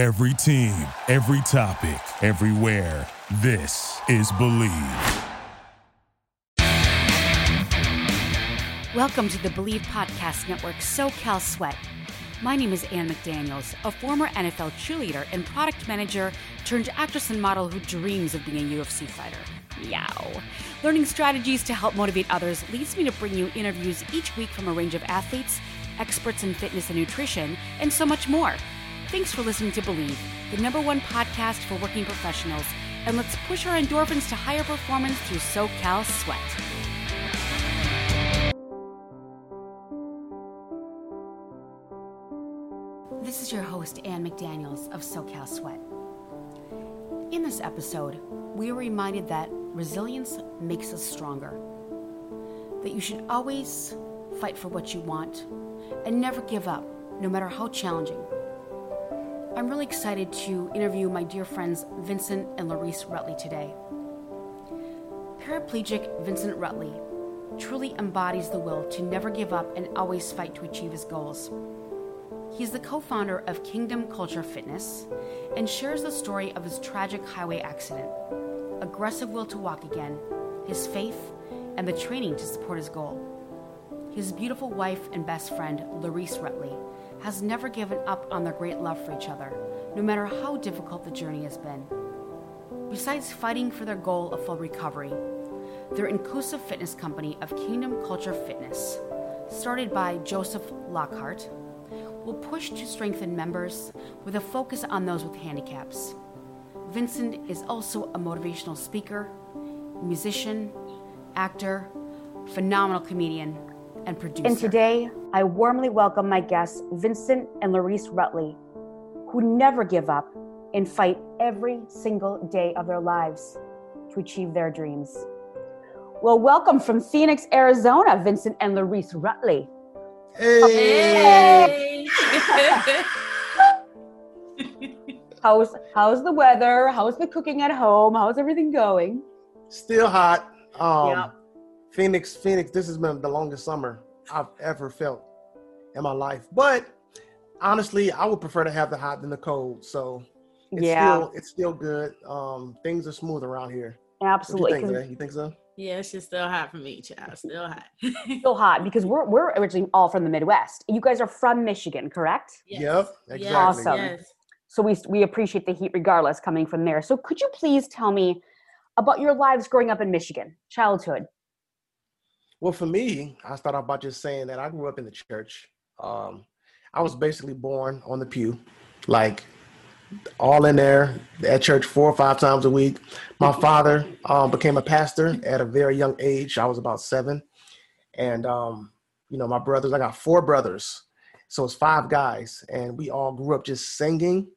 Every team, every topic, everywhere. This is Believe. Welcome to the Believe Podcast Network SoCal Sweat. My name is Ann McDaniels, a former NFL cheerleader and product manager turned actress and model who dreams of being a UFC fighter. Meow. Learning strategies to help motivate others leads me to bring you interviews each week from a range of athletes, experts in fitness and nutrition, and so much more. Thanks for listening to Believe, the number one podcast for working professionals, and let's push our endorphins to higher performance through SoCal Sweat. This is your host, Ann McDaniels of SoCal Sweat. In this episode, we are reminded that resilience makes us stronger, that you should always fight for what you want and never give up, no matter how challenging. I'm really excited to interview my dear friends Vincent and Larice Rutley today. Paraplegic Vincent Rutley truly embodies the will to never give up and always fight to achieve his goals. He's the co founder of Kingdom Culture Fitness and shares the story of his tragic highway accident, aggressive will to walk again, his faith, and the training to support his goal. His beautiful wife and best friend, Larice Rutley, has never given up on their great love for each other, no matter how difficult the journey has been. Besides fighting for their goal of full recovery, their inclusive fitness company of Kingdom Culture Fitness, started by Joseph Lockhart, will push to strengthen members with a focus on those with handicaps. Vincent is also a motivational speaker, musician, actor, phenomenal comedian, and producer. And today, I warmly welcome my guests, Vincent and Larice Rutley, who never give up and fight every single day of their lives to achieve their dreams. Well, welcome from Phoenix, Arizona, Vincent and Larice Rutley. Hey. hey. how's how's the weather? How's the cooking at home? How's everything going? Still hot. Um, yeah. Phoenix, Phoenix. This has been the longest summer I've ever felt in my life. But honestly, I would prefer to have the hot than the cold. So it's yeah, still, it's still good. Um, things are smooth around here. Absolutely. You think, you think so? Yeah, it's just still hot for me, child. Still hot. still hot because we're we're originally all from the Midwest. You guys are from Michigan, correct? Yes. Yep. Exactly. Awesome. Yes. So we we appreciate the heat regardless coming from there. So could you please tell me about your lives growing up in Michigan, childhood? Well, for me, I start off by just saying that I grew up in the church. Um, I was basically born on the pew, like all in there at church four or five times a week. My father um, became a pastor at a very young age. I was about seven, and um, you know my brothers. I got four brothers, so it's five guys, and we all grew up just singing,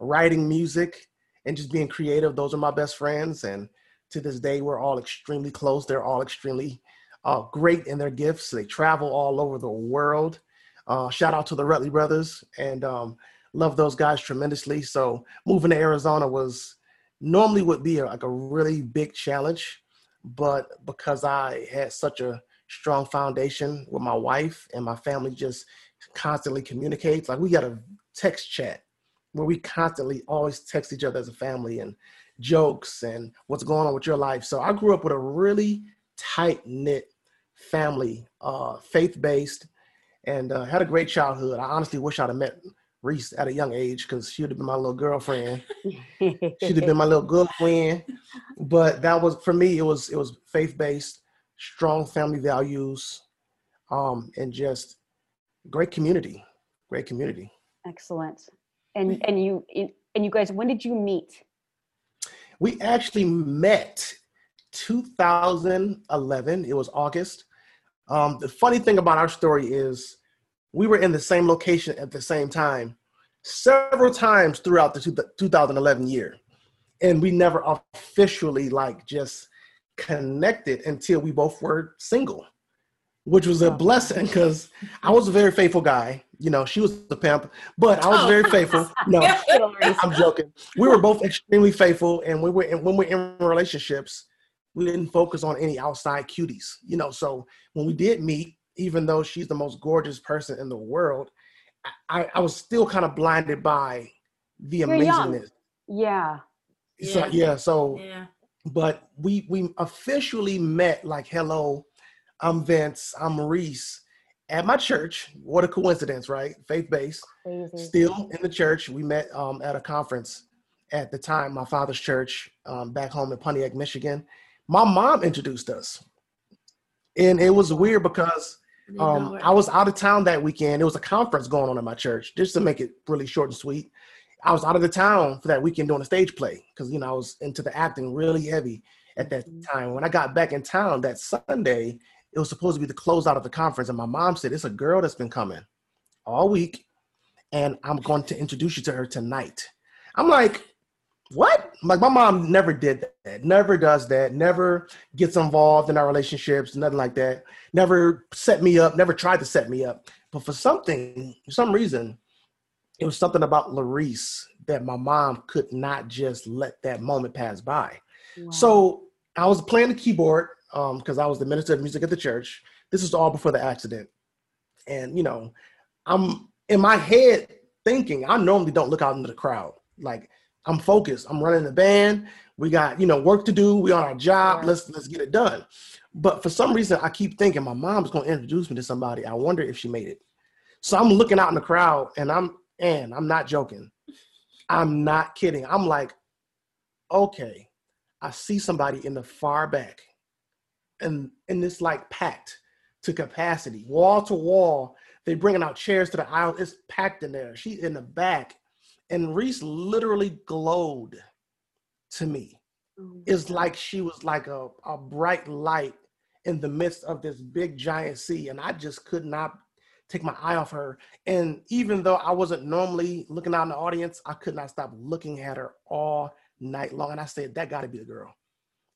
writing music, and just being creative. Those are my best friends, and to this day, we're all extremely close. They're all extremely uh, great in their gifts. They travel all over the world. Uh, shout out to the Rutley brothers and um, love those guys tremendously. So moving to Arizona was normally would be a, like a really big challenge, but because I had such a strong foundation with my wife and my family just constantly communicates, like we got a text chat where we constantly always text each other as a family and jokes and what's going on with your life. So I grew up with a really tight knit family, uh, faith based, and uh, had a great childhood. I honestly wish I'd have met Reese at a young age because she would have been my little girlfriend. She'd have been my little girlfriend. But that was for me. It was it was faith based, strong family values, um, and just great community. Great community. Excellent. And and you and you guys, when did you meet? We actually met 2011. It was August. Um, the funny thing about our story is we were in the same location at the same time several times throughout the two, 2011 year. And we never officially like just connected until we both were single, which was a blessing because I was a very faithful guy. You know, she was the pimp, but I was oh. very faithful. No, I'm joking. We were both extremely faithful, and we were in, when we're in relationships, we didn't focus on any outside cuties, you know. So when we did meet, even though she's the most gorgeous person in the world, I, I was still kind of blinded by the You're young. amazingness. Yeah. So Yeah. yeah, so Yeah. but we we officially met like hello i'm vince i'm reese at my church what a coincidence right faith-based Crazy. still in the church we met um, at a conference at the time my father's church um, back home in pontiac michigan my mom introduced us and it was weird because um, I was out of town that weekend. It was a conference going on in my church, just to make it really short and sweet. I was out of the town for that weekend doing a stage play because you know I was into the acting really heavy at that Mhm. time. When I got back in town that Sunday, it was supposed to be the closeout of the conference, and my mom said, "It's a girl that's been coming all week, and I'm going to introduce you to her tonight." I'm like, "What?" Like my mom never did that, never does that, never gets involved in our relationships, nothing like that never set me up, never tried to set me up. But for something, for some reason, it was something about Larice that my mom could not just let that moment pass by. Wow. So I was playing the keyboard um, because I was the minister of music at the church. This was all before the accident. And, you know, I'm in my head thinking, I normally don't look out into the crowd. Like I'm focused. I'm running the band. We got, you know, work to do. We on our job. Right. Let's let's get it done. But for some reason, I keep thinking my mom's gonna introduce me to somebody. I wonder if she made it. So I'm looking out in the crowd and I'm and I'm not joking. I'm not kidding. I'm like, okay, I see somebody in the far back, and and it's like packed to capacity, wall to wall. They bringing out chairs to the aisle. It's packed in there. She's in the back, and Reese literally glowed to me. Oh, It's like she was like a, a bright light in the midst of this big giant sea, and I just could not take my eye off her. And even though I wasn't normally looking out in the audience, I could not stop looking at her all night long. And I said, that got to be the girl.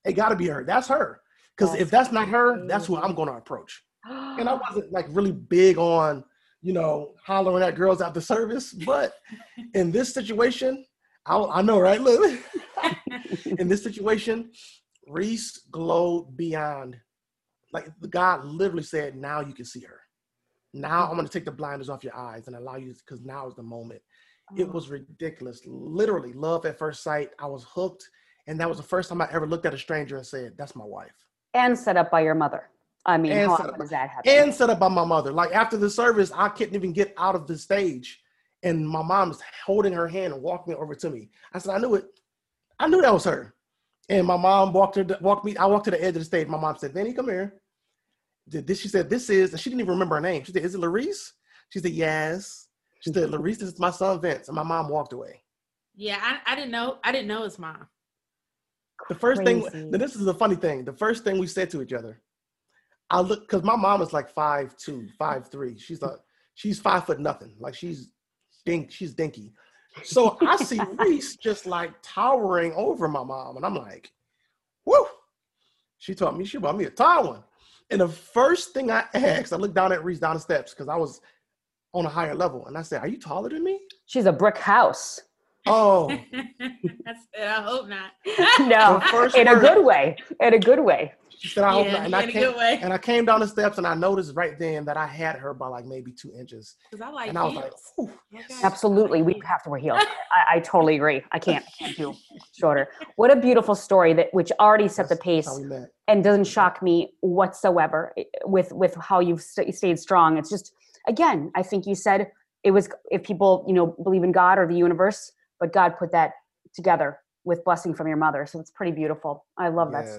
It got to be her. That's her. Because if that's not her, that's who I'm going to approach. And I wasn't like really big on, you know, hollering at girls after service. But in this situation, I, I know, right? Look, in this situation, Reese glowed beyond. Like the God literally said, now you can see her. Now I'm going to take the blinders off your eyes and allow you, because now is the moment. It oh. was ridiculous. Literally, love at first sight. I was hooked. And that was the first time I ever looked at a stranger and said, that's my wife. and set up by your mother. I mean, And how set often up does that happen? and set up by my mother. Like after the service, I couldn't even get out of the stage, and my mom was holding her hand and walking over to me. I said, "I knew it. I knew that was her." And my mom walked her, walked me. I walked to the edge of the stage. My mom said, "Vinny, come here." Did this? She said, "This is." And she didn't even remember her name. She said, "Is it Larice?" She said, "Yes." She said, "Larice, this is my son Vince." And my mom walked away. yeah, I, I didn't know. I didn't know his mom. The first thing, Crazy. now this is the funny thing. The first thing we said to each other, I look because my mom is like five two, five three. She's a she's five foot nothing. Like she's dink, she's dinky. So I see Reese just like towering over my mom, and I'm like, whoo. She taught me, she bought me a tall one. And the first thing I asked, I looked down at Reese down the steps because I was on a higher level, and I said, Are you taller than me? She's a brick house. Oh, I said, I hope not. No, The first in a good way. In a good way. She said, I hope Yeah, not. And I came. And I came down the steps and I noticed right then that I had her by like maybe two inches. Because I like and I was heels. like, Whew. Okay. Absolutely, we have to wear heels. I, I totally agree. I can't, I can't do shorter. What a beautiful story that which already set the pace how we met. and doesn't shock me whatsoever eh, with with how you've st- stayed strong. It's just again, I think you said it was if people you know believe in God or the universe, but God put that together with blessing from your mother. So it's pretty beautiful. I love that Yes.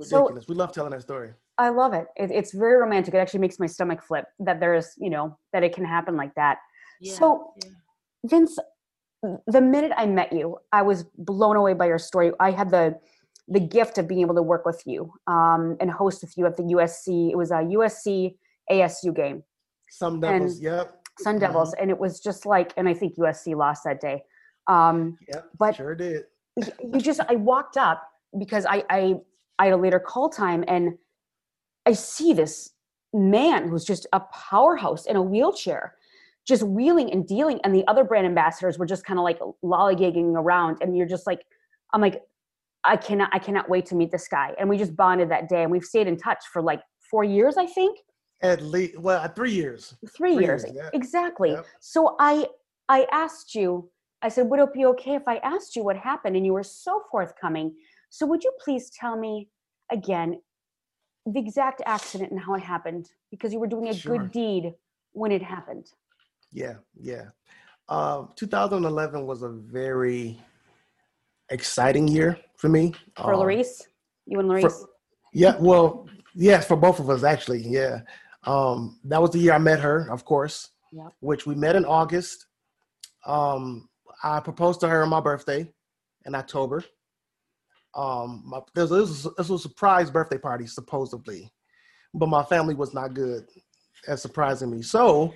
Story. So- we love telling that story. I love it. it. It's very romantic. It actually makes my stomach flip that there is you know that it can happen like that. Yeah, So- yeah. Vince, the minute I met you, I was blown away by your story. I had the the gift of being able to work with you um, and host with you at the USC. It was a USC ASU game, Sun Devils, yep. Sun Devils, Mm-hmm. and it was just like, and I think USC lost that day. Um, Yep. But- sure did. you just, I walked up because I, I, I had a later call time, and I see this man who's just a powerhouse in a wheelchair just wheeling and dealing and the other brand ambassadors were just kind of like lollygagging around and you're just like i'm like i cannot i cannot wait to meet this guy and we just bonded that day and we've stayed in touch for like four years i think At least, well, uh, three years. three, Three years, years, yeah. exactly so i i asked you I said, Would it be okay if I asked you what happened? And you were so forthcoming. So, would you please tell me again the exact accident and how it happened? Because you were doing a Sure. good deed when it happened. Yeah, yeah. Um, 2011 was a very exciting year for me. For Um, Larice, you and for- Yeah, well, yes, for both of us actually. Yeah. Um, that was the year I met her, of course. Yep. Which we met in August. Um, I proposed to her on my birthday in October. Um, my, this, was, this was a surprise birthday party, supposedly, but my family was not good at surprising me. So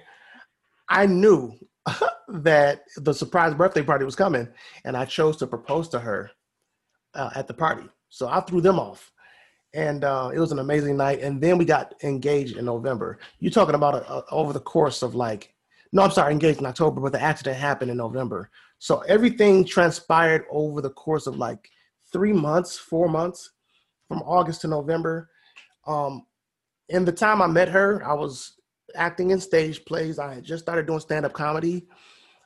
I knew that the surprise birthday party was coming, and I chose to propose to her uh, at the party. So I threw them off and uh, it was an amazing night. And then we got engaged in November. You're talking about a, a- over the course of like, no, I'm sorry, engaged in October, but the accident happened in November. So everything transpired over the course of like three months, four months, from August to November. Um, in the time I met her, I was acting in stage plays. I had just started doing stand-up comedy.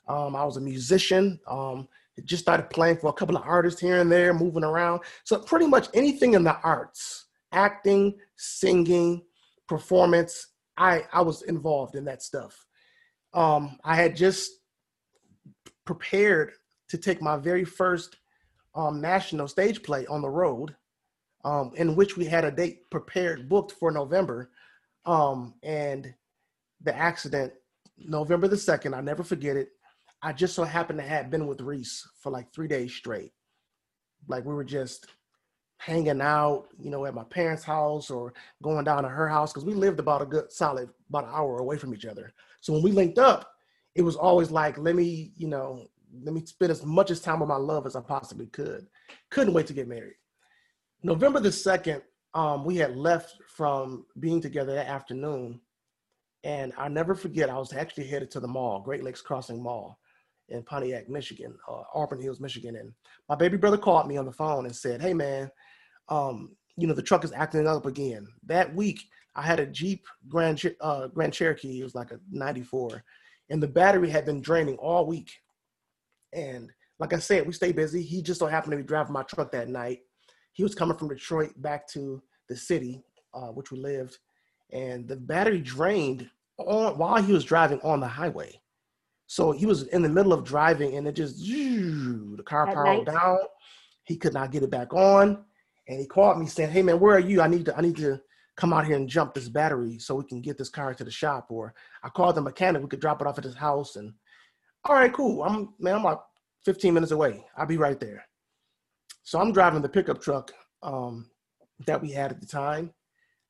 Um, I was a musician. Um, just started playing for a couple of artists here and there, moving around. So pretty much anything in the arts, acting, singing, performance, I I was involved in that stuff. Um, I had just prepared to take my very first um, national stage play on the road, um, in which we had a date prepared, booked for November, um, and the accident, November the second, I never forget it. I just so happened to have been with Reese for like three days straight. Like we were just hanging out, you know, at my parents' house or going down to her house because we lived about a good solid about an hour away from each other. So when we linked up, it was always like, let me, you know, let me spend as much as time with my love as I possibly could. Couldn't wait to get married. November the second, um, we had left from being together that afternoon, and I never forget. I was actually headed to the mall, Great Lakes Crossing Mall, in Pontiac, Michigan, uh, Auburn Hills, Michigan, and my baby brother called me on the phone and said, "Hey, man, um, you know the truck is acting up again." That week, I had a Jeep Grand uh, Grand Cherokee. It was like a '94, and the battery had been draining all week. And like I said, we stay busy. He just so happened to be driving my truck that night. He was coming from Detroit back to the city, uh, which we lived, and the battery drained on while he was driving on the highway. So he was in the middle of driving, and it just the car At powered night? down. He could not get it back on, and he called me saying, "Hey man, where are you? I need to I need to come out here and jump this battery so we can get this car to the shop." Or I called the mechanic. We could drop it off at his house, and all right, cool. I'm man, I'm like 15 minutes away. I'll be right there. So I'm driving the pickup truck um, that we had at the time.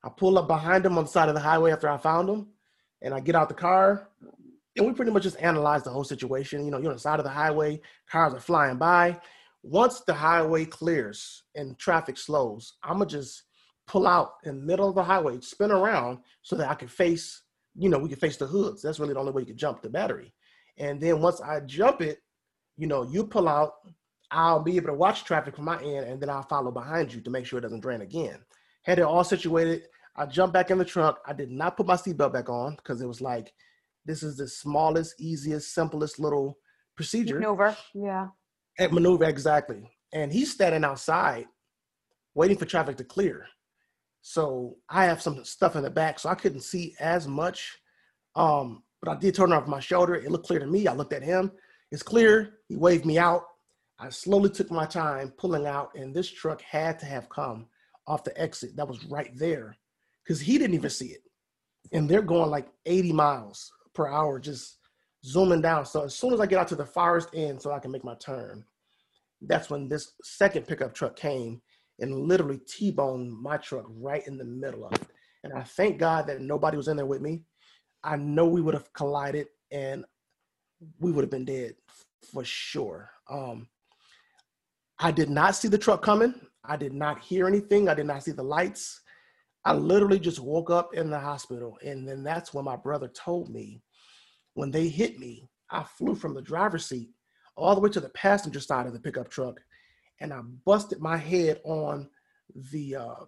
I pull up behind him on the side of the highway after I found him, and I get out the car, and we pretty much just analyze the whole situation. You know, you're on the side of the highway, cars are flying by. Once the highway clears and traffic slows, I'm gonna just pull out in the middle of the highway, spin around so that I can face, you know, we can face the hoods. That's really the only way you can jump the battery. And then once I jump it, you know, you pull out, I'll be able to watch traffic from my end, and then I'll follow behind you to make sure it doesn't drain again. Had it all situated. I jumped back in the truck. I did not put my seatbelt back on because it was like, this is the smallest, easiest, simplest little procedure Maneuver. Yeah. at maneuver exactly. And he's standing outside waiting for traffic to clear. So I have some stuff in the back, so I couldn't see as much. Um, but I did turn off my shoulder. It looked clear to me. I looked at him. It's clear. He waved me out. I slowly took my time pulling out, and this truck had to have come off the exit that was right there because he didn't even see it. And they're going like 80 miles per hour, just zooming down. So as soon as I get out to the farthest end so I can make my turn, that's when this second pickup truck came and literally T-boned my truck right in the middle of it. And I thank God that nobody was in there with me. I know we would have collided and we would have been dead for sure. Um, I did not see the truck coming. I did not hear anything. I did not see the lights. I literally just woke up in the hospital. And then that's when my brother told me when they hit me, I flew from the driver's seat all the way to the passenger side of the pickup truck and I busted my head on the uh,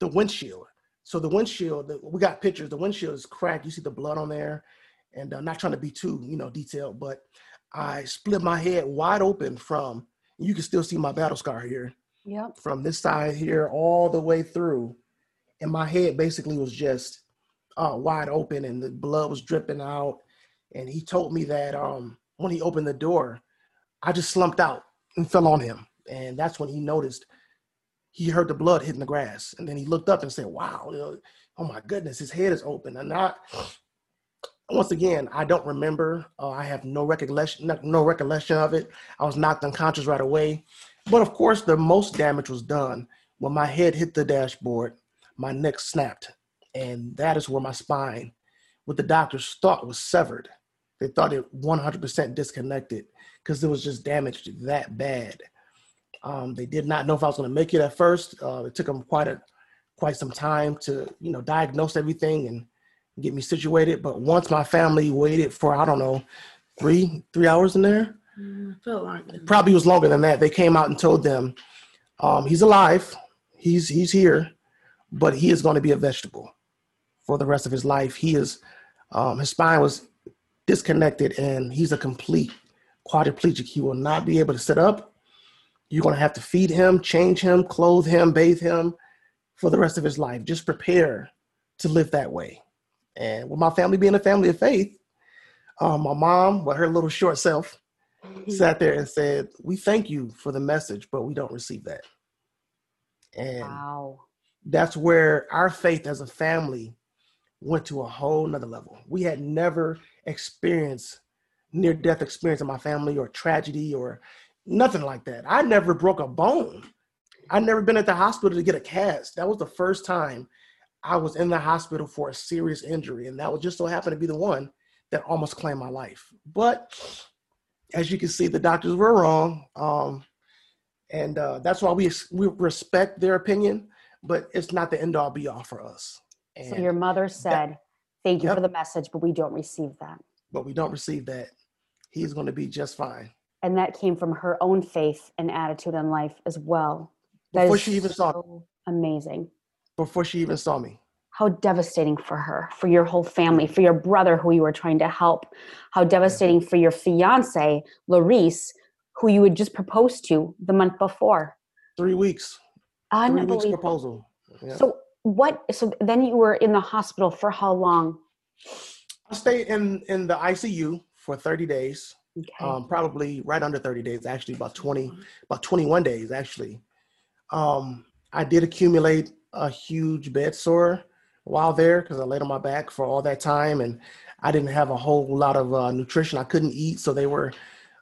the windshield. So the windshield, we got pictures. The windshield is cracked. You see the blood on there, and uh, not trying to be too, you know, detailed, but I split my head wide open from, you can still see my battle scar here, Yep. from this side here all the way through. And my head basically was just uh, wide open and the blood was dripping out. And he told me that um, when he opened the door, I just slumped out and fell on him. And that's when he noticed he heard the blood hitting the grass. And then he looked up and said, Wow, oh my goodness, his head is open. And I, once again, I don't remember. Uh, I have no recollection, no, no recollection of it. I was knocked unconscious right away. But of course, the most damage was done when my head hit the dashboard. My neck snapped, and that is where my spine, what the doctors thought was severed. They thought it 100% disconnected because it was just damaged that bad. Um, they did not know if I was going to make it at first. Uh, it took them quite a quite some time to you know diagnose everything and get me situated. But once my family waited for I don't know three three hours in there, Mm, I feel longer. than that. probably was longer than that. They came out and told them um, he's alive, he's he's here, but he is going to be a vegetable for the rest of his life. He is um, his spine was disconnected and he's a complete quadriplegic. He will not be able to sit up. You're going to have to feed him, change him, clothe him, bathe him for the rest of his life. Just prepare to live that way. And with my family being a family of faith, um, my mom, with her little short self, sat there and said, "We thank you for the message, but we don't receive that." And Wow. that's where our faith as a family went to a whole nother level. We had never experienced near death experience in my family or tragedy or nothing like that. I never broke a bone. I never been at the hospital to get a cast. That was the first time I was in the hospital for a serious injury, and that was just so happened to be the one that almost claimed my life. But as you can see, the doctors were wrong, um, and uh, that's why we we respect their opinion, but it's not the end all be all for us. And, So your mother said, "Thank you Yep. for the message, but we don't receive that." but we don't receive that. He's going to be just fine. And that came from her own faith and attitude in life as well. That Before she even saw so amazing. before she even saw me. How devastating for her, for your whole family, for your brother who you were trying to help. How devastating for your fiance, Larice, who you had just proposed to the month before. Three weeks. Three weeks proposal. Yeah. So what? So then you were in the hospital for how long? I stayed in in the ICU for 30 days. Okay. um, probably right under 30 days, actually about 20, about 21 days, actually. Um, I did accumulate a huge bed sore while there because I laid on my back for all that time and I didn't have a whole lot of uh, nutrition. I couldn't eat, so they were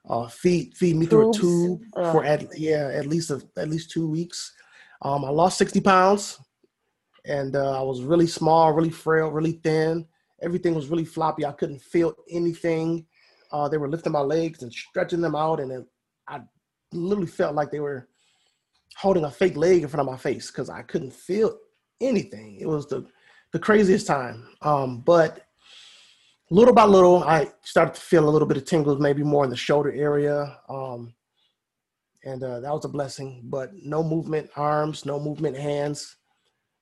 uh, feed feed me through a Tubes? tube for at yeah at least a, at least two weeks. Um, I lost 60 pounds, and uh, I was really small, really frail, really thin. Everything was really floppy. I couldn't feel anything. Uh, they were lifting my legs and stretching them out, and it, I literally felt like they were holding a fake leg in front of my face because I couldn't feel anything. It was the the craziest time. Um, but little by little, I started to feel a little bit of tingles, maybe more in the shoulder area. Um, and uh, that was a blessing. But no movement, arms, no movement, hands,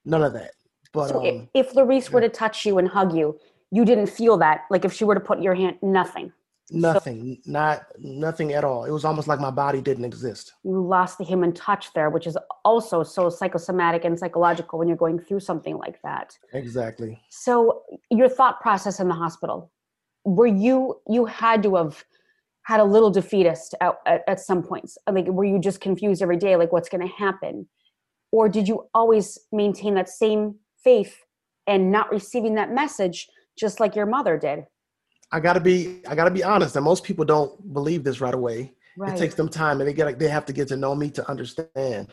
none of that. But so um, if, if Larice were to touch you and hug you, you didn't feel that. Like if she were to put your hand, nothing. Nothing, not nothing at all. It was almost like my body didn't exist. You lost the human touch there, which is also so psychosomatic and psychological when you're going through something like that. Exactly. So your thought process in the hospital, were you you had to have had a little defeatist at, at, at some points? Like were you just confused every day, like what's going to happen, or did you always maintain that same faith and not receiving that message, just like your mother did? I gotta be I gotta be honest, and most people don't believe this right away. It takes them time, and they get they have to get to know me to understand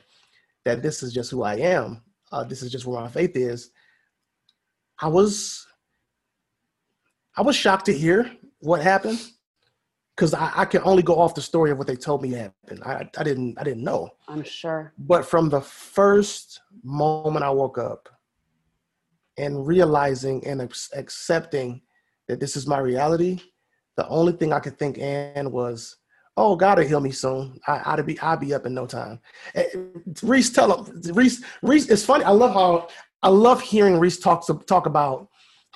that this is just who I am. Uh, this is just where my faith is. I was I was shocked to hear what happened because I, I can only go off the story of what they told me happened. I, I didn't I didn't know. I'm sure. But from the first moment I woke up and realizing and accepting that this is my reality, the only thing I could think and was, "Oh, God will heal me soon. I, I'd be I'll be up in no time." Eh, Reese, tell him. Reese, Reese. It's funny. I love how I love hearing Reese talk talk about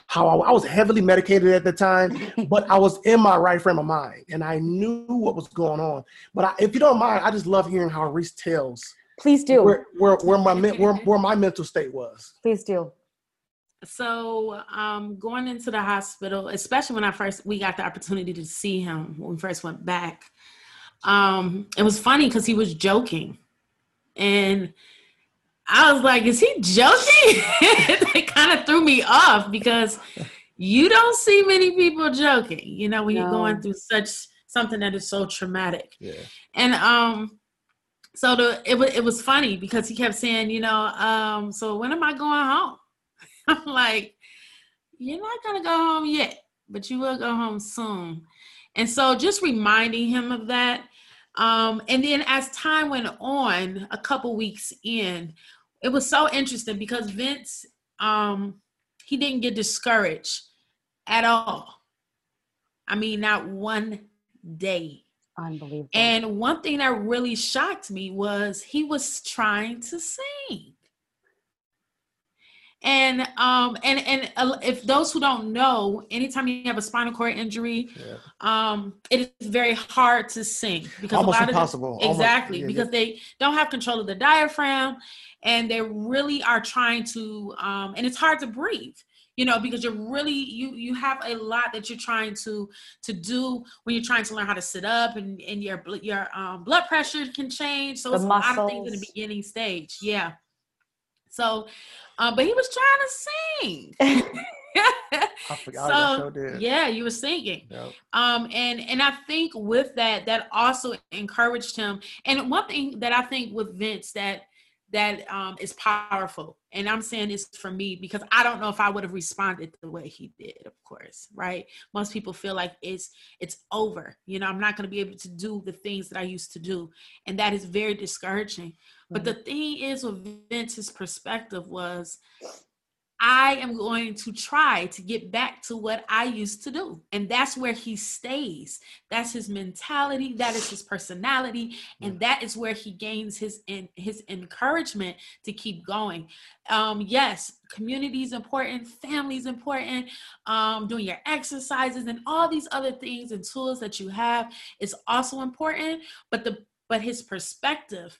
how I, I was heavily medicated at the time, but I was in my right frame of mind and I knew what was going on. But I, if you don't mind, I just love hearing how Reese tells Please do. where where, where my where, where my mental state was. Please do. So, um, going into the hospital, especially when I first we got the opportunity to see him when we first went back, um, it was funny because he was joking, and I was like, "Is he joking?" it kind of threw me off because you don't see many people joking, you know, when you're going through such something that is so traumatic. Yeah. And um, so the it was it was funny because he kept saying, you know, um, so when am I going home? I'm like, you're not gonna go home yet, but you will go home soon. And so just reminding him of that. Um, and then as time went on, a couple weeks in, it was so interesting because Vince, um, he didn't get discouraged at all. I mean, not one day. Unbelievable. And one thing that really shocked me was he was trying to sing. And um and and uh, if those who don't know, anytime you have a spinal cord injury, Yeah. um, it is very hard to sing because Almost a lot impossible. of the, Almost- exactly yeah, because they don't have control of the diaphragm, and they really are trying to, um, and it's hard to breathe. You know, because you're really you you have a lot that you're trying to to do when you're trying to learn how to sit up, and and your your um, blood pressure can change. So The it's a lot of things in the beginning stage. Yeah. So, uh, but he was trying to sing. I forgot. So did. yeah, you were singing Yep. um and and i think with that that also encouraged him and one thing that i think with vince that that um is powerful and i'm saying this for me because i don't know if i would have responded the way he did of course right most people feel like it's it's over you know i'm not going to be able to do the things that i used to do and that is very discouraging but the thing is with vince's perspective was I am going to try to get back to what I used to do. And that's where he stays. That's his mentality, that is his personality, and that is where he gains his in, his encouragement to keep going. Um yes, community is important, family is important, um doing your exercises and all these other things and tools that you have is also important, but the but his perspective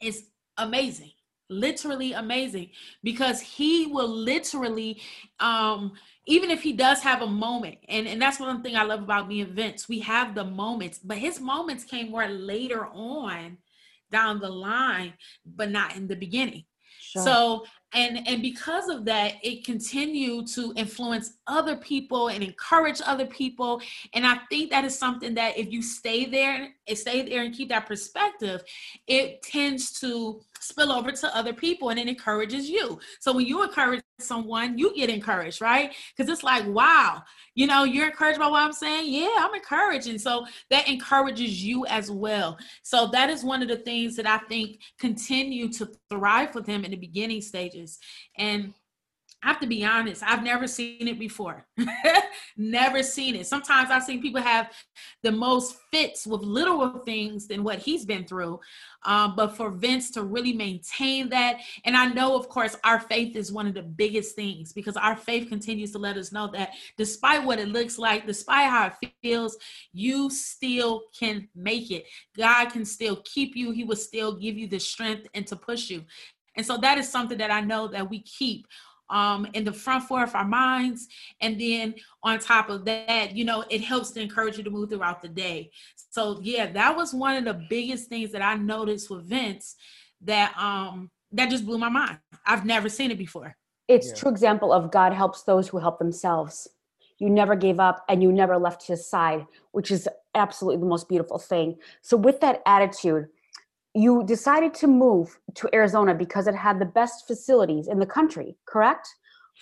is amazing literally amazing because he will literally um even if he does have a moment and and that's one thing i love about me and vince we have the moments but his moments came more later on down the line but not in the beginning Sure. so and and because of that it continued to influence other people and encourage other people and i think that is something that if you stay there and stay there and keep that perspective it tends to spill over to other people and it encourages you. So when you encourage someone you get encouraged right? Because it's like wow you know you're encouraged by what i'm saying? Yeah i'm encouraged and so that encourages you as well. So that is one of the things that i think continue to thrive with them in the beginning stages. And I have to be honest, I've never seen it before. never seen it. Sometimes I've seen people have the most fits with little things than what he's been through. Um, but for Vince to really maintain that, and I know, of course, our faith is one of the biggest things because our faith continues to let us know that despite what it looks like, despite how it feels, you still can make it. God can still keep you, He will still give you the strength and to push you. And so that is something that I know that we keep um, in the front floor of our minds. And then on top of that, you know, it helps to encourage you to move throughout the day. So yeah, that was one of the biggest things that I noticed with Vince that um that just blew my mind. I've never seen it before. it's Yeah. true example of God helps those who help themselves. You never gave up and you never left his side, which is absolutely the most beautiful thing. So with that attitude, you decided to move to Arizona because it had the best facilities in the country, correct?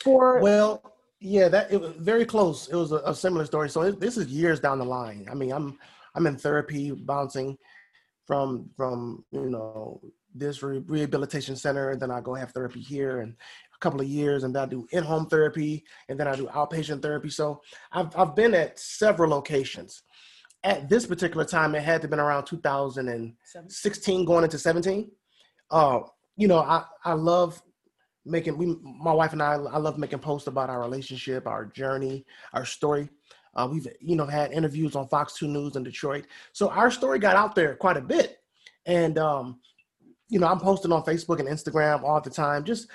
For Well, yeah, that it was very close. It was a, a similar story. So it, this is years down the line. I mean, I'm I'm in therapy, bouncing from from you know this re- rehabilitation center, and then I go have therapy here, and a couple of years, and then I do in-home therapy, and then I do outpatient therapy. So I've I've been at several locations. At this particular time, it had to have been around 2016 going into 17. Uh, you know, I I love making we my wife and I I love making posts about our relationship, our journey, our story. Uh, we've you know had interviews on Fox Two News in Detroit, so our story got out there quite a bit. And um, you know, I'm posting on Facebook and Instagram all the time, just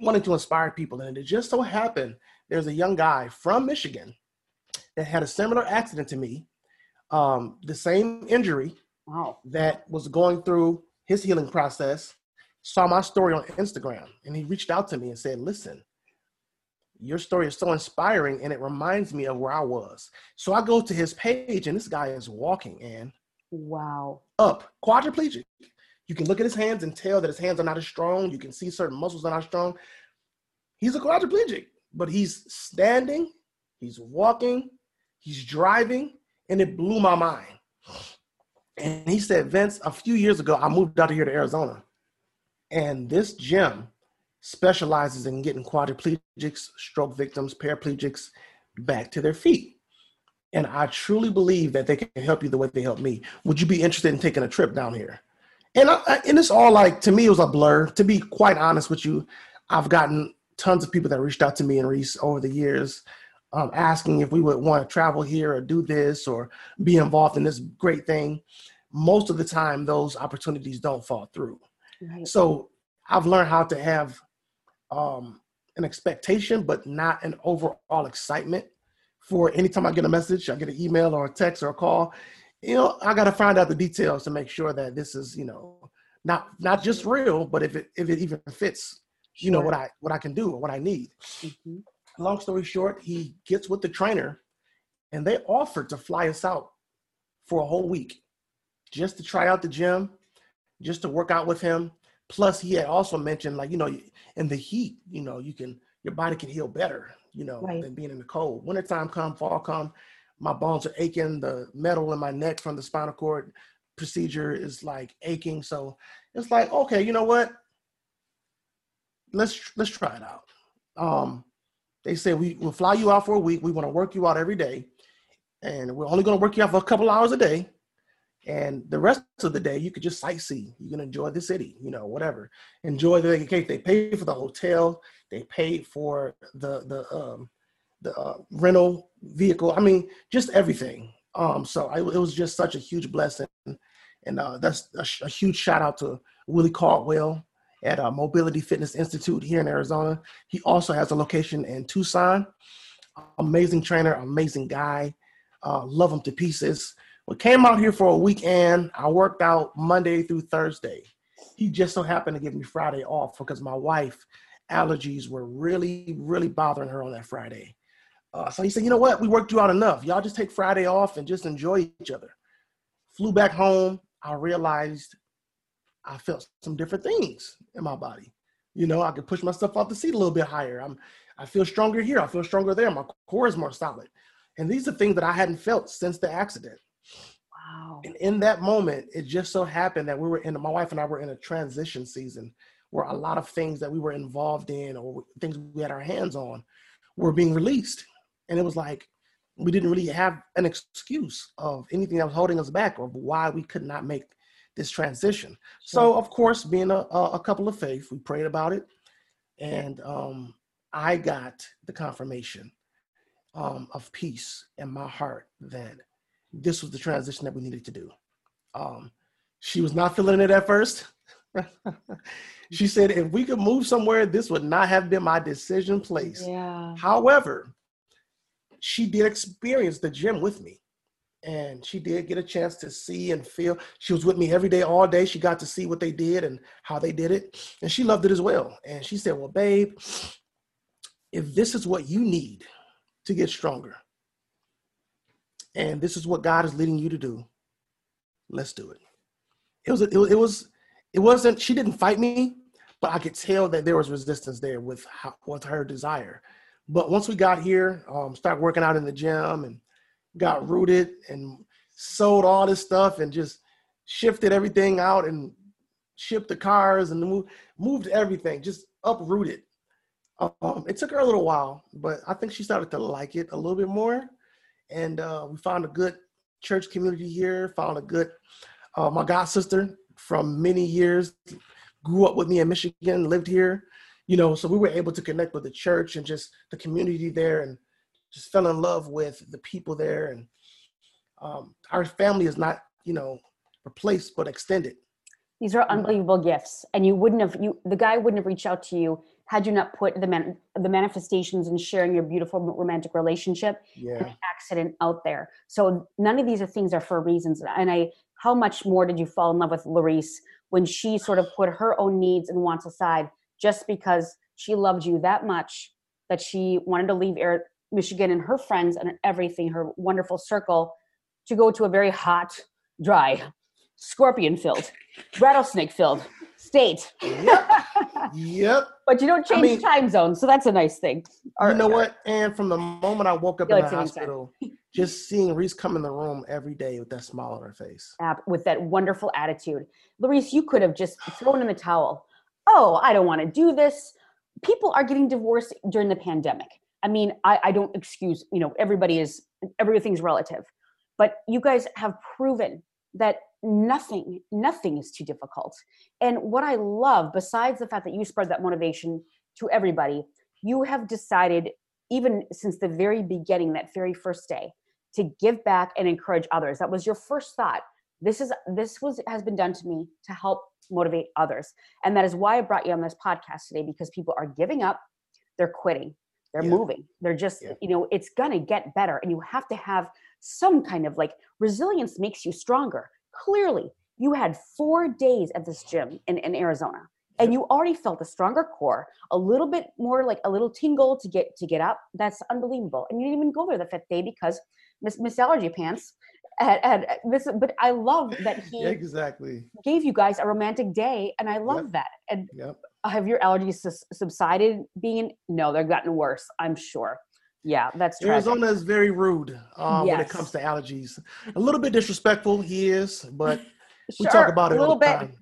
wanting to inspire people. And it just so happened there's a young guy from Michigan that had a similar accident to me, um, the same injury Wow. that was going through his healing process, saw my story on Instagram, and he reached out to me and said, Listen, your story is so inspiring and it reminds me of where I was. So I go to his page, and this guy is walking and Wow. up, quadriplegic. You can look at his hands and tell that his hands are not as strong. You can see certain muscles are not strong. He's a quadriplegic, but he's standing, he's walking, he's driving, and it blew my mind. And he said, Vince, a few years ago, I moved out here to Arizona. And this gym specializes in getting quadriplegics, stroke victims, paraplegics back to their feet. And I truly believe that they can help you the way they helped me. Would you be interested in taking a trip down here? And I, and it's all like to me, it was a blur. To be quite honest with you, I've gotten tons of people that reached out to me and Reese over the years, um, asking if we would want to travel here or do this or be involved in this great thing. Most of the time, those opportunities don't fall through. Right. So I've learned how to have um, an expectation, but not an overall excitement for anytime I get a message, I get an email or a text or a call. You know, I got to find out the details to make sure that this is, you know, not not just real, but if it if it even fits, you know, what I what I can do or what I need. Mhm. Long story short, he gets with the trainer, and they offered to fly us out for a whole week, just to try out the gym, just to work out with him. Plus, he had also mentioned, like, you know, in the heat, you know, you can your body can heal better, you know, Right. than being in the cold. Wintertime come, fall come, my bones are aching. The metal in my neck from the spinal cord procedure is like aching. So it's like, okay, you know what? Let's let's try it out. Um, they said, we will fly you out for a week. We want to work you out every day, and we're only going to work you out for a couple hours a day. And the rest of the day, you could just sightsee. You can enjoy the city, you know, whatever. Enjoy the vacation. They pay for the hotel. They pay for the the um, the uh, rental vehicle. I mean, just everything. Um, so I, it was just such a huge blessing, and uh, that's a, sh- a huge shout out to Willie Caldwell at uh, Mobility Fitness Institute here in Arizona. He also has a location in Tucson. Amazing trainer, amazing guy. Uh, love him to pieces. We came out here for a weekend. I worked out Monday through Thursday. He just so happened to give me Friday off because my wife allergies were really, really bothering her on that Friday. Uh, so he said, you know what? We worked you out enough. Y'all just take Friday off and just enjoy each other. Flew back home. I realized I felt some different things in my body. You know, I could push myself off the seat a little bit higher. I'm, I feel stronger here. I feel stronger there. My core is more solid. And these are things that I hadn't felt since the accident. Wow. And in that moment, it just so happened that we were in, my wife and I were in a transition season where a lot of things that we were involved in or things we had our hands on were being released. And it was like, we didn't really have an excuse of anything that was holding us back or why we could not make this transition. So, of course, being a, a couple of faith, we prayed about it. And um, I got the confirmation um, of peace in my heart that this was the transition that we needed to do. Um, she was not feeling it at first. she said, if we could move somewhere, this would not have been my decision place. Yeah. However, she did experience the gym with me. And she did get a chance to see and feel. She was with me every day, all day. She got to see what they did and how they did it. And she loved it as well. And she said, Well, babe, if this is what you need to get stronger, and this is what God is leading you to do, let's do it. It was, it was, it was, it wasn't, she didn't fight me, but I could tell that there was resistance there with how, with her desire. But once we got here, um, started working out in the gym and got rooted and sold all this stuff and just shifted everything out and shipped the cars and moved, everything, just uprooted. Um, it took her a little while, but I think she started to like it a little bit more. And uh, we found a good church community here, found a good, uh, my god sister from many years grew up with me in Michigan, lived here. you know, so we were able to connect with the church and just the community there and just fell in love with the people there. And um, our family is not, you know, replaced but extended. These are unbelievable gifts, and you wouldn't have you the guy wouldn't have reached out to you had you not put the man, the manifestations and sharing your beautiful romantic relationship Yeah. accident out there. So none of these are things are for reasons. And I, how much more did you fall in love with Larice when she sort of put her own needs and wants aside just because she loved you that much that she wanted to leave Air, Michigan and her friends and everything, her wonderful circle, to go to a very hot, dry, scorpion filled, rattlesnake filled state. Yep. yep. But you don't change mean- time zones, so that's a nice thing. you know what? And from the moment I woke up in the hospital, just seeing Reese come in the room every day with that smile on her face. with that wonderful attitude. Larice, you could have just thrown in the towel. Oh, I don't want to do this. People are getting divorced during the pandemic. I mean, I, I don't excuse, you know, everybody is, everything's relative. But you guys have proven that nothing, nothing is too difficult. And what I love, besides the fact that you spread that motivation to everybody, you have decided, even since the very beginning, that very first day, to give back and encourage others. That was your first thought this is this was has been done to me to help motivate others and that is why i brought you on this podcast today because people are giving up they're quitting they're Yeah. moving they're just Yeah. you know it's gonna get better and you have to have some kind of like resilience makes you stronger clearly you had four days at this gym in, in arizona and you already felt a stronger core a little bit more like a little tingle to get to get up that's unbelievable and you didn't even go there the fifth day because miss miss allergy pants had, had this but i love that he Yeah, exactly. gave you guys a romantic day and i love Yep. that and Yep. Have your allergies sus- subsided being no they're gotten worse i'm sure yeah that's tragic. Arizona is very rude um, when it comes to allergies. A little bit disrespectful, he is, but we talk about it a little bit time.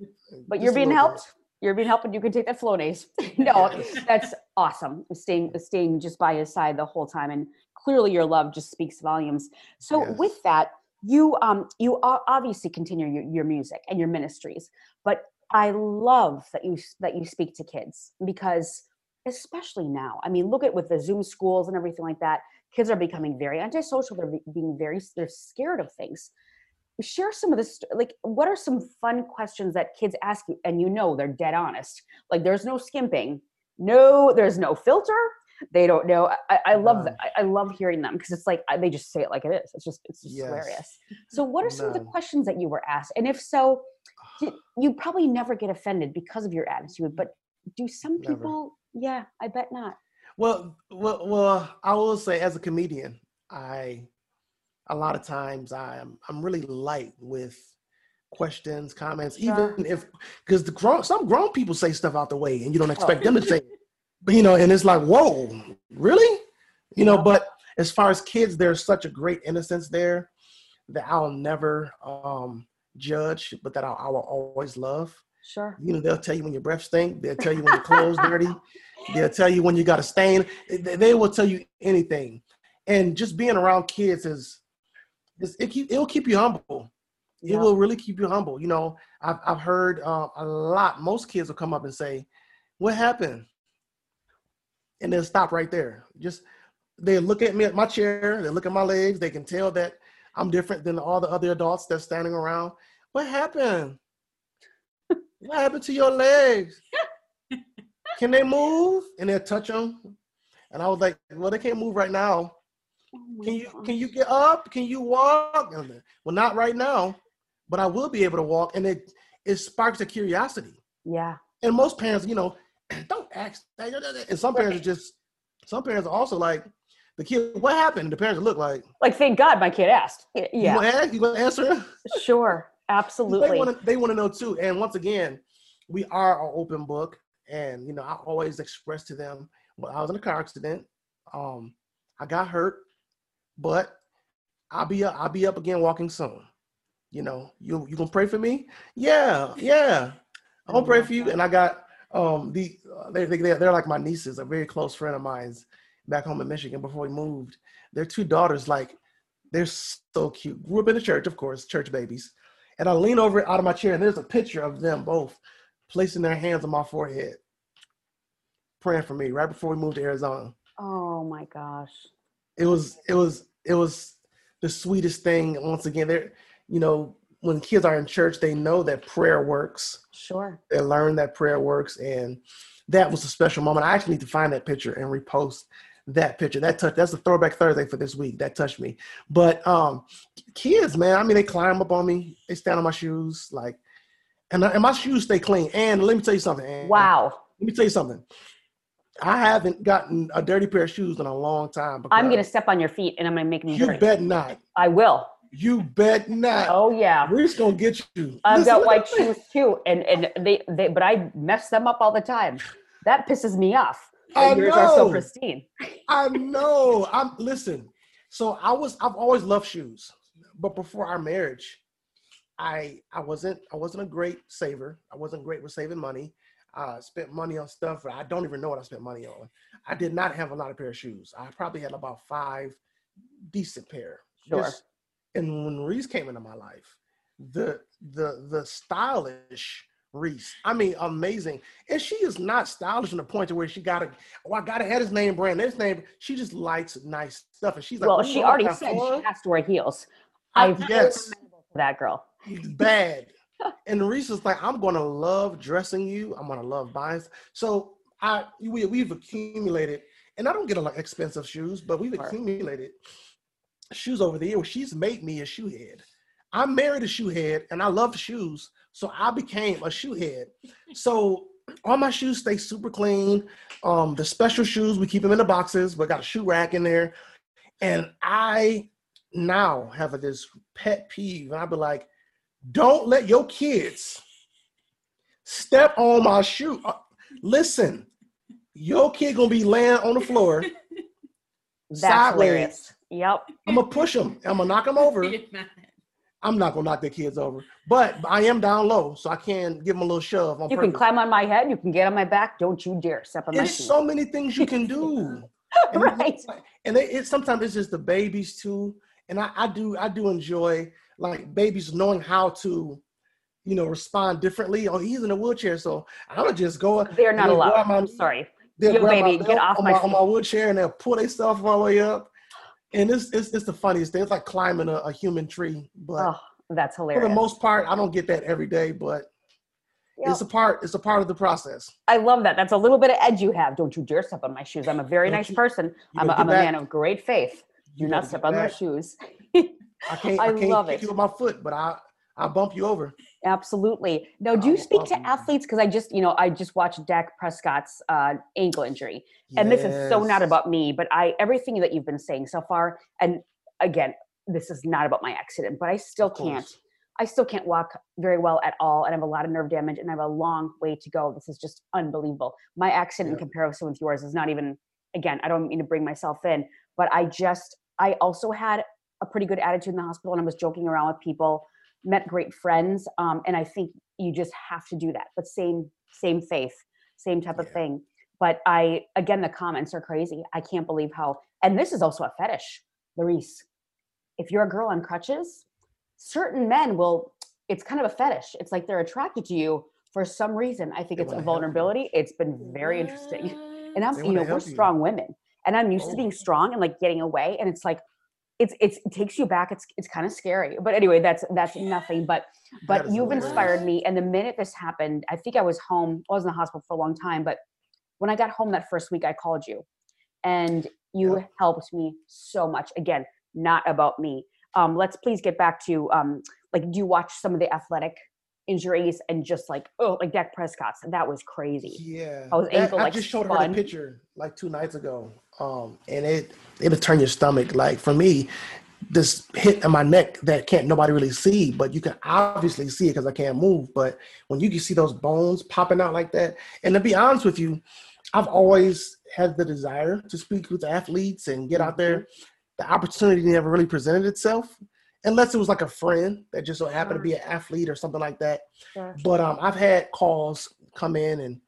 but Just you're being bit. helped you're being helped and you can take that flonase no that's awesome staying staying just by his side the whole time and clearly your love just speaks volumes so Yes. with that you um you obviously continue your, your music and your ministries but i love that you that you speak to kids because especially now i mean look at with the zoom schools and everything like that kids are becoming very antisocial they're being very they're scared of things. Share some of this like what are some fun questions that kids ask you and you know they're dead honest. Like there's no skimping no there's no filter they don't know. I, I love that I, I love hearing them because it's like I, they just say it like it is it's just it's just Yes. hilarious. So what are some of the questions that you were asked and if so you probably never get offended because of your attitude but do some Never. people yeah i bet not Well, well, well, I will say as a comedian, I a lot of times I'm I'm really light with questions, comments, Sure. even if because the grown some grown people say stuff out the way and you don't expect them to say. But you know, and it's like, whoa, really? You know, but as far as kids, there's such a great innocence there that I'll never um judge, but that I'll, I will always love. sure You know, they'll tell you when your breath stink. They'll tell you when your clothes dirty. They'll tell you when you got a stain. They, they will tell you anything. And just being around kids is, is it keep, it'll keep you humble. It Yeah. will really keep you humble. You know, I've, I've heard uh, a lot. Most kids will come up and say, "What happened?" And they'll stop right there. Just they look at me at my chair. They look at my legs. They can tell that I'm different than all the other adults that's standing around. What happened? what happened to your legs? Can they move? And they'll touch them. And I was like, well, they can't move right now. Oh Can you gosh. can you get up? Can you walk? Well, not right now, but I will be able to walk. And it it sparks a curiosity. yeah And most parents, you know, don't ask. that. And some parents are just some parents are also like the kid. What happened? The parents look like. like thank god my kid asked Y- You yeah gonna ask? You gonna answer? sure. absolutely They want to. They want to know too. And once again, we are an open book. And you know, I always express to them. Well, I was in a car accident. Um, I got hurt, but I'll be up, I'll be up again walking soon. You know, you you gonna pray for me? Yeah, yeah. I'm gonna pray for you. And I got um the uh, they they they're like my nieces, a very close friend of mine's back home in Michigan before we moved. Their two daughters, like they're so cute. Grew up in the church, of course, church babies. And I lean over out of my chair, and there's a picture of them both placing their hands on my forehead, praying for me right before we moved to Arizona. Oh my gosh. It was it was it was the sweetest thing. Once again, there, you know, when kids are in church, they know that prayer works. Sure. They learn that prayer works, and that was a special moment. I actually need to find that picture and repost that picture. That touch. That's the throwback Thursday for this week. That touched me. But um, kids, man, I mean, they climb up on me. They stand on my shoes, like, and, and my shoes stay clean. And let me tell you something. Ann. Wow. Let me tell you something. I haven't gotten a dirty pair of shoes in a long time. I'm gonna step on your feet and I'm gonna make them You dirty. bet not. I will. You bet not. Oh yeah. Reese gonna get you. I've Listen, got white shoes too, and and they they but I mess them up all the time. That pisses me off. I And Yours are so know. pristine. I know. I'm listen. So I was I've always loved shoes, but before our marriage, I I wasn't I wasn't a great saver. I wasn't great with saving money. I spent money on stuff that I don't even know what I spent money on. I did not have a lot of pair of shoes. I probably had about five decent pair. Sure. Just- and when Reese came into my life, the the the stylish Reese, I mean, amazing. And she is not stylish in the point to where she gotta, oh, I gotta have his name brand, this name. She just likes nice stuff, and she's like, Well, she already said fun." she has to wear heels. I- for that girl. bad. and Reese is like, I'm gonna love dressing you. I'm gonna love buying. So I we we've accumulated, and I don't get a lot of expensive shoes, but we've accumulated shoes over the years. She's made me a shoe head. I married a shoe head, and I love shoes, so I became a shoe head. So all my shoes stay super clean. Um, the special shoes we keep them in the boxes, but got a shoe rack in there. And I now have a, this pet peeve, and I be like, don't let your kids step on my shoe. Uh, listen, your kid gonna be laying on the floor. Sideways. hilarious. Yep. I'm gonna push them. I'm gonna knock them over. I'm not gonna knock their kids over, but I am down low, so I can give them a little shove. On You can climb on my head. You can get on my back. Don't you dare step on my There's so many things you can do. And right. and they, it sometimes it's just the babies too and I, I do i do enjoy like babies knowing how to you know respond differently oh he's in a wheelchair so i'll just go They're not allowed. my- I'm sorry. Yo, baby, get off on my my, on my wheelchair and they'll pull their stuff all the way up and it's, it's it's the funniest thing it's like climbing a, a human tree but Oh, that's hilarious. for the most part i don't get that every day but Yep. it's a part it's a part of the process I love that. That's a little bit of edge you have. Don't you dare step on my shoes. I'm a very nice you- person. you I'm a, I'm a man of great faith. Do not step on my shoes. i can't i, I can't love kick it. you with my foot but i i bump you over Absolutely. Now, do you Oh, speak to athletes? Because I just, you know, I just watched Dak Prescott's uh, ankle injury, and this is so not about me. But I, everything that you've been saying so far, and again, this is not about my accident, but I still can't. I still can't walk very well at all, and I have a lot of nerve damage, and I have a long way to go. This is just unbelievable. My accident in comparison with yours is not even. Again, I don't mean to bring myself in, but I just, I also had a pretty good attitude in the hospital, and I was joking around with people, met great friends, um, and I think you just have to do that. But same, same faith, same type of thing. But I, again, the comments are crazy. I can't believe how, and this is also a fetish, Larice. If you're a girl on crutches, certain men will it's kind of a fetish it's like they're attracted to you for some reason i think They it's a wanna help you. vulnerability it's been very interesting and i'm They you know we're you. strong women and i'm used to Oh. being strong and like getting away and it's like it's, it's it takes you back it's it's kind of scary but anyway that's that's nothing but but you've hilarious. inspired me and the minute this happened i think i was home i was in the hospital for a long time but when i got home that first week i called you and you helped me so much again not about me um, let's please get back to um, like do you watch some of the athletic injuries and just like oh like Dak Prescott's that was crazy. Yeah. I was That- ankle, I like, just showed her spun. the picture like two nights ago. Um, and it it'll turn your stomach. Like for me, this hit in my neck that can't nobody really see, but you can obviously see it because I can't move. But when you can see those bones popping out like that, and to be honest with you, I've always had the desire to speak with athletes and get out there. The opportunity never really presented itself, unless it was like a friend that just so happened to be an athlete or something like that. But um, I've had calls come in and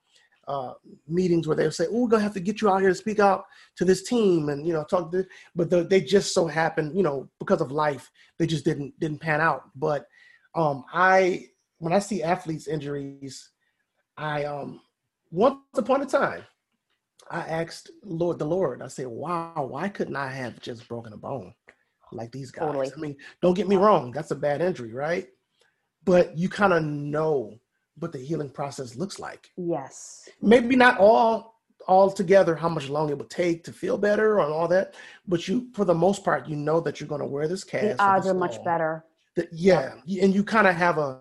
uh, meetings where they'll say, "Oh, we're gonna have to get you out here to speak out to this team," and you know, talk to. But the, they just so happened, you know, because of life, they just didn't didn't pan out. But um, I when I see athletes injuries, I um, once upon a time, I asked Lord the Lord, I said, wow, why couldn't I have just broken a bone like these guys? Totally. I mean, don't get me wrong, that's a bad injury, right? But you kind of know what the healing process looks like. Yes. Maybe not all all together how much longer it would take to feel better and all that, but you for the most part, you know that you're gonna wear this cast. The odds are much better. That- yeah, and you kind of have a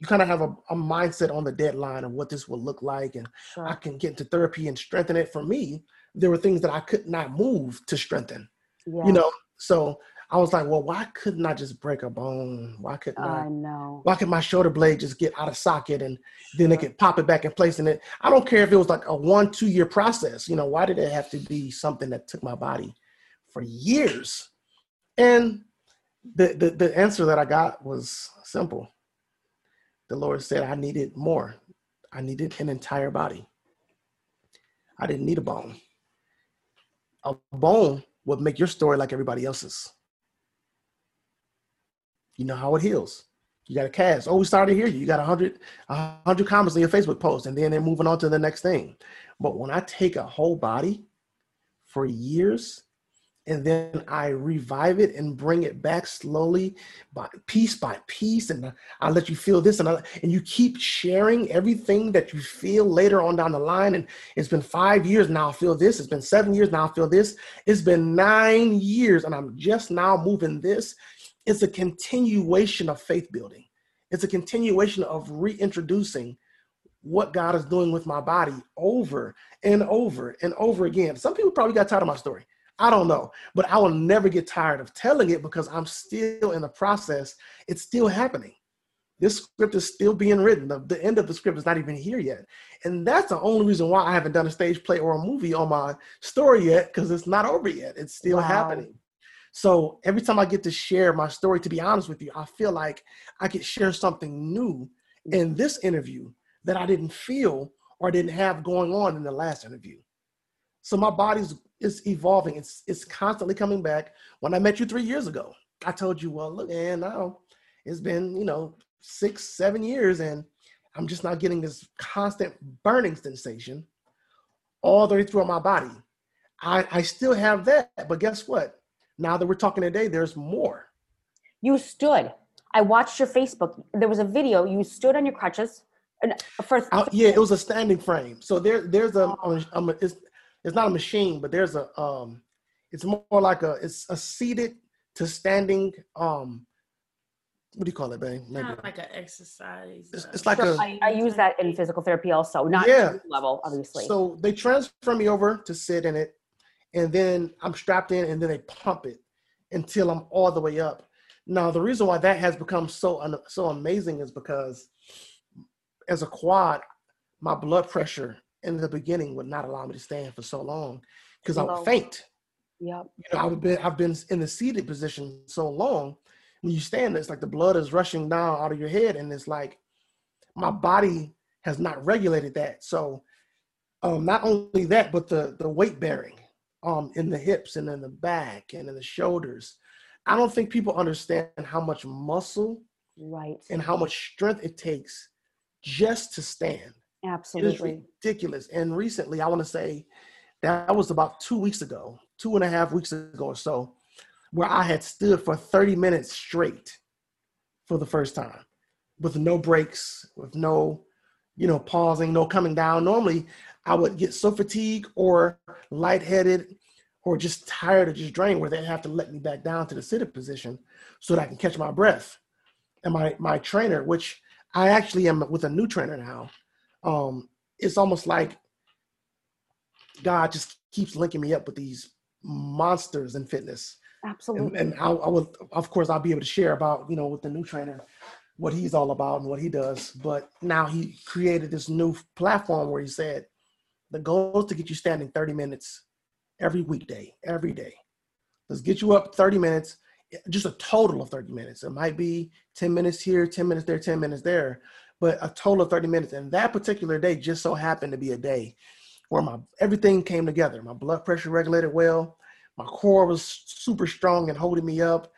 you kind of have a, a mindset on the deadline of what this will look like and I can get into therapy and strengthen it. For me, there were things that I could not move to strengthen. Yeah. You know, so I was like, well, why couldn't I just break a bone? Why couldn't I? I know. Why could my shoulder blade just get out of socket and then they could pop it back in place? And it, I don't care if it was like a one, two year process. You know, why did it have to be something that took my body for years? And the, the, the answer that I got was simple. The Lord said I needed more. I needed an entire body. I didn't need a bone. A bone would make your story like everybody else's. You know how it heals. You got a cast. Oh, we started here. You got a hundred, a hundred comments on your Facebook post, and then they're moving on to the next thing. But when I take a whole body for years, and then I revive it and bring it back slowly, by piece by piece, and I let you feel this, and I, and you keep sharing everything that you feel later on down the line. And it's been five years now. I feel this. It's been seven years now. I feel this. It's been nine years, and I'm just now moving this it's a continuation of faith building. It's a continuation of reintroducing what God is doing with my body over and over and over again. Some people probably got tired of my story. I don't know, but I will never get tired of telling it because I'm still in the process. It's still happening. This script is still being written. The, the end of the script is not even here yet. And that's the only reason why I haven't done a stage play or a movie on my story yet because it's not over yet. It's still Wow. happening. So every time I get to share my story, to be honest with you, I feel like I could share something new in this interview that I didn't feel or didn't have going on in the last interview. So my body's is evolving. It's it's constantly coming back. When I met you three years ago, I told you, well, look, and now it's been, you know, six, seven years, and I'm just not getting this constant burning sensation all the way throughout my body. I, I still have that, but guess what? Now that we're talking today, there's more. You stood. I watched your Facebook. There was a video. You stood on your crutches. And for Uh, yeah, it was a standing frame. So there, there's a, a, a it's, it's not a machine, but there's a, um, it's more like a, it's a seated to standing, um, what do you call it, babe? Maybe. Kind of like an exercise. It's- uh, it's like Sure, a- I, I use that in physical therapy also, not Yeah. yeah. level, obviously. So they transfer me over to sit in it, and then I'm strapped in, and then they pump it until I'm all the way up. Now, the reason why that has become so un- so amazing is because as a quad, my blood pressure in the beginning would not allow me to stand for so long because I would faint. yep. You know, I've been I've been in the seated position so long. When you stand, it's like the blood is rushing down out of your head, and it's like my body has not regulated that. So, um, not only that, but the the weight bearing, um, in the hips and in the back and in the shoulders. I don't think people understand how much muscle Right. and how much strength it takes just to stand. It is Absolutely. ridiculous. And recently, I want to say that was about two weeks ago, two and a half weeks ago or so, where I had stood for 30 minutes straight for the first time with no breaks, with no, you know, pausing, no coming down. Normally, I would get so fatigued or lightheaded or just tired or just drained where they have to let me back down to the seated position so that I can catch my breath. And my my trainer, which I actually am with a new trainer now, um, it's almost like God just keeps linking me up with these monsters in fitness. Absolutely. And, and I, I will, of course, I'll be able to share about, you know, with the new trainer, what he's all about and what he does. But now he created this new platform where he said, the goal is to get you standing 30 minutes every weekday, every day. Let's get you up 30 minutes, just a total of 30 minutes. It might be 10 minutes here, 10 minutes there, 10 minutes there, but a total of 30 minutes. And that particular day just so happened to be a day where my everything came together. My blood pressure regulated well. My core was super strong and holding me up.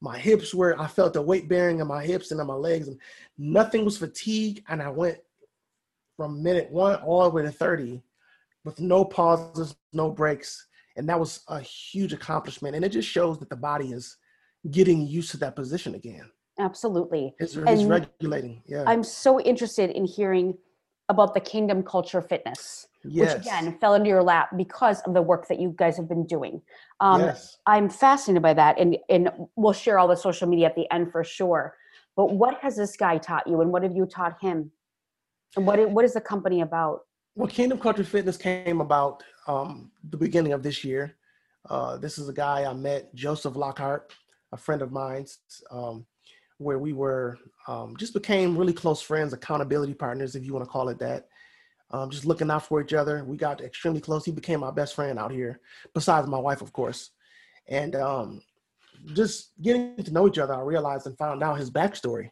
My hips were, I felt the weight bearing in my hips and in my legs, and nothing was fatigue. And I went from minute one all the way to 30 with no pauses, no breaks. And that was a huge accomplishment. And it just shows that the body is getting used to that position again. Absolutely. It's, it's regulating. Yeah. I'm so interested in hearing about the kingdom culture fitness, yes. which again fell into your lap because of the work that you guys have been doing. Um, yes. I'm fascinated by that, and and we'll share all the social media at the end for sure. But what has this guy taught you, and what have you taught him? And what what is the company about? Well, Kingdom Culture Fitness came about um, the beginning of this year. Uh, this is a guy I met, Joseph Lockhart, a friend of mine, um, where we were um, just became really close friends, accountability partners, if you want to call it that. Um, just looking out for each other. We got extremely close. He became my best friend out here, besides my wife, of course. And um, just getting to know each other, I realized and found out his backstory,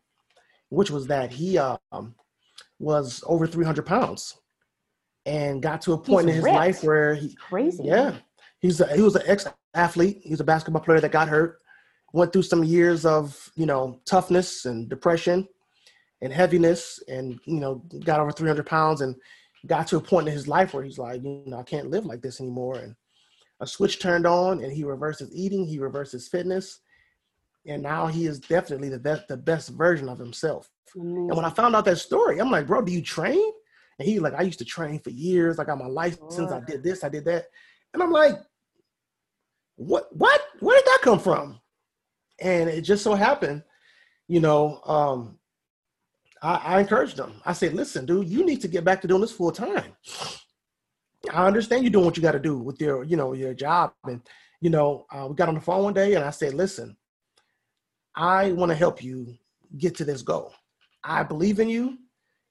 which was that he um, was over 300 pounds and got to a point He's in his ripped. life where he, Crazy. yeah, he's a, he was an ex athlete. He was a basketball player that got hurt, went through some years of you know toughness and depression and heaviness, and you know got over 300 pounds and got to a point in his life where he's like, you know, I can't live like this anymore. And a switch turned on, and he reversed his eating, he reversed his fitness, and now he is definitely the best the best version of himself. And when I found out that story, I'm like, bro, do you train? And he like, I used to train for years. I got my license. I did this. I did that. And I'm like, what? What? Where did that come from? And it just so happened, you know, um, I, I encouraged him. I said, listen, dude, you need to get back to doing this full time. I understand you're doing what you got to do with your, you know, your job. And, you know, uh, we got on the phone one day and I said, listen, I want to help you get to this goal. I believe in you.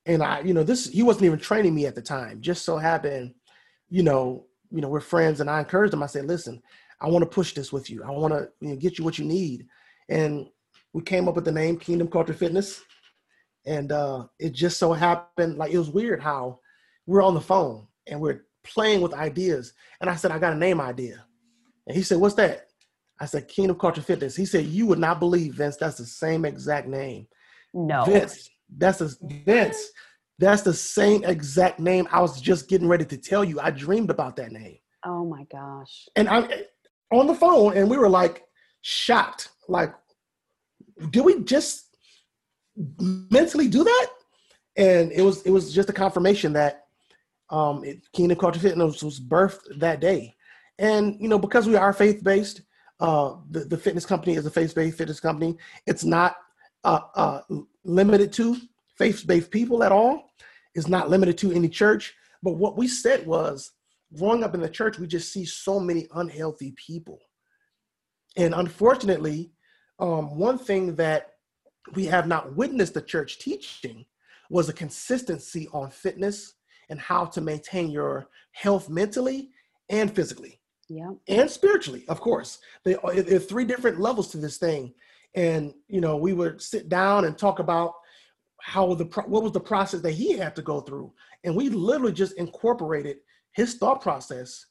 And I, you know, this he wasn't even training me at the time. Just so happened, you know, you know, we're friends, and I encouraged him. I said, "Listen, I want to push this with you. I want to you know, get you what you need." And we came up with the name Kingdom Culture Fitness, and uh, it just so happened like it was weird how we're on the phone and we're playing with ideas. And I said, "I got a name idea," and he said, "What's that?" I said, "Kingdom Culture Fitness." He said, "You would not believe, Vince. That's the same exact name." No. Vince. That's a Vince. That's the same exact name I was just getting ready to tell you. I dreamed about that name. Oh my gosh. And I'm on the phone and we were like shocked. Like, did we just mentally do that? And it was it was just a confirmation that um it, Kingdom Culture Fitness was birthed that day. And you know, because we are faith-based, uh the, the fitness company is a faith-based fitness company. It's not uh, uh, limited to faith-based people at all. It's not limited to any church. But what we said was, growing up in the church, we just see so many unhealthy people, and unfortunately, um, one thing that we have not witnessed the church teaching was a consistency on fitness and how to maintain your health mentally and physically Yeah. and spiritually, of course. There are, there are three different levels to this thing and you know we would sit down and talk about how the what was the process that he had to go through and we literally just incorporated his thought process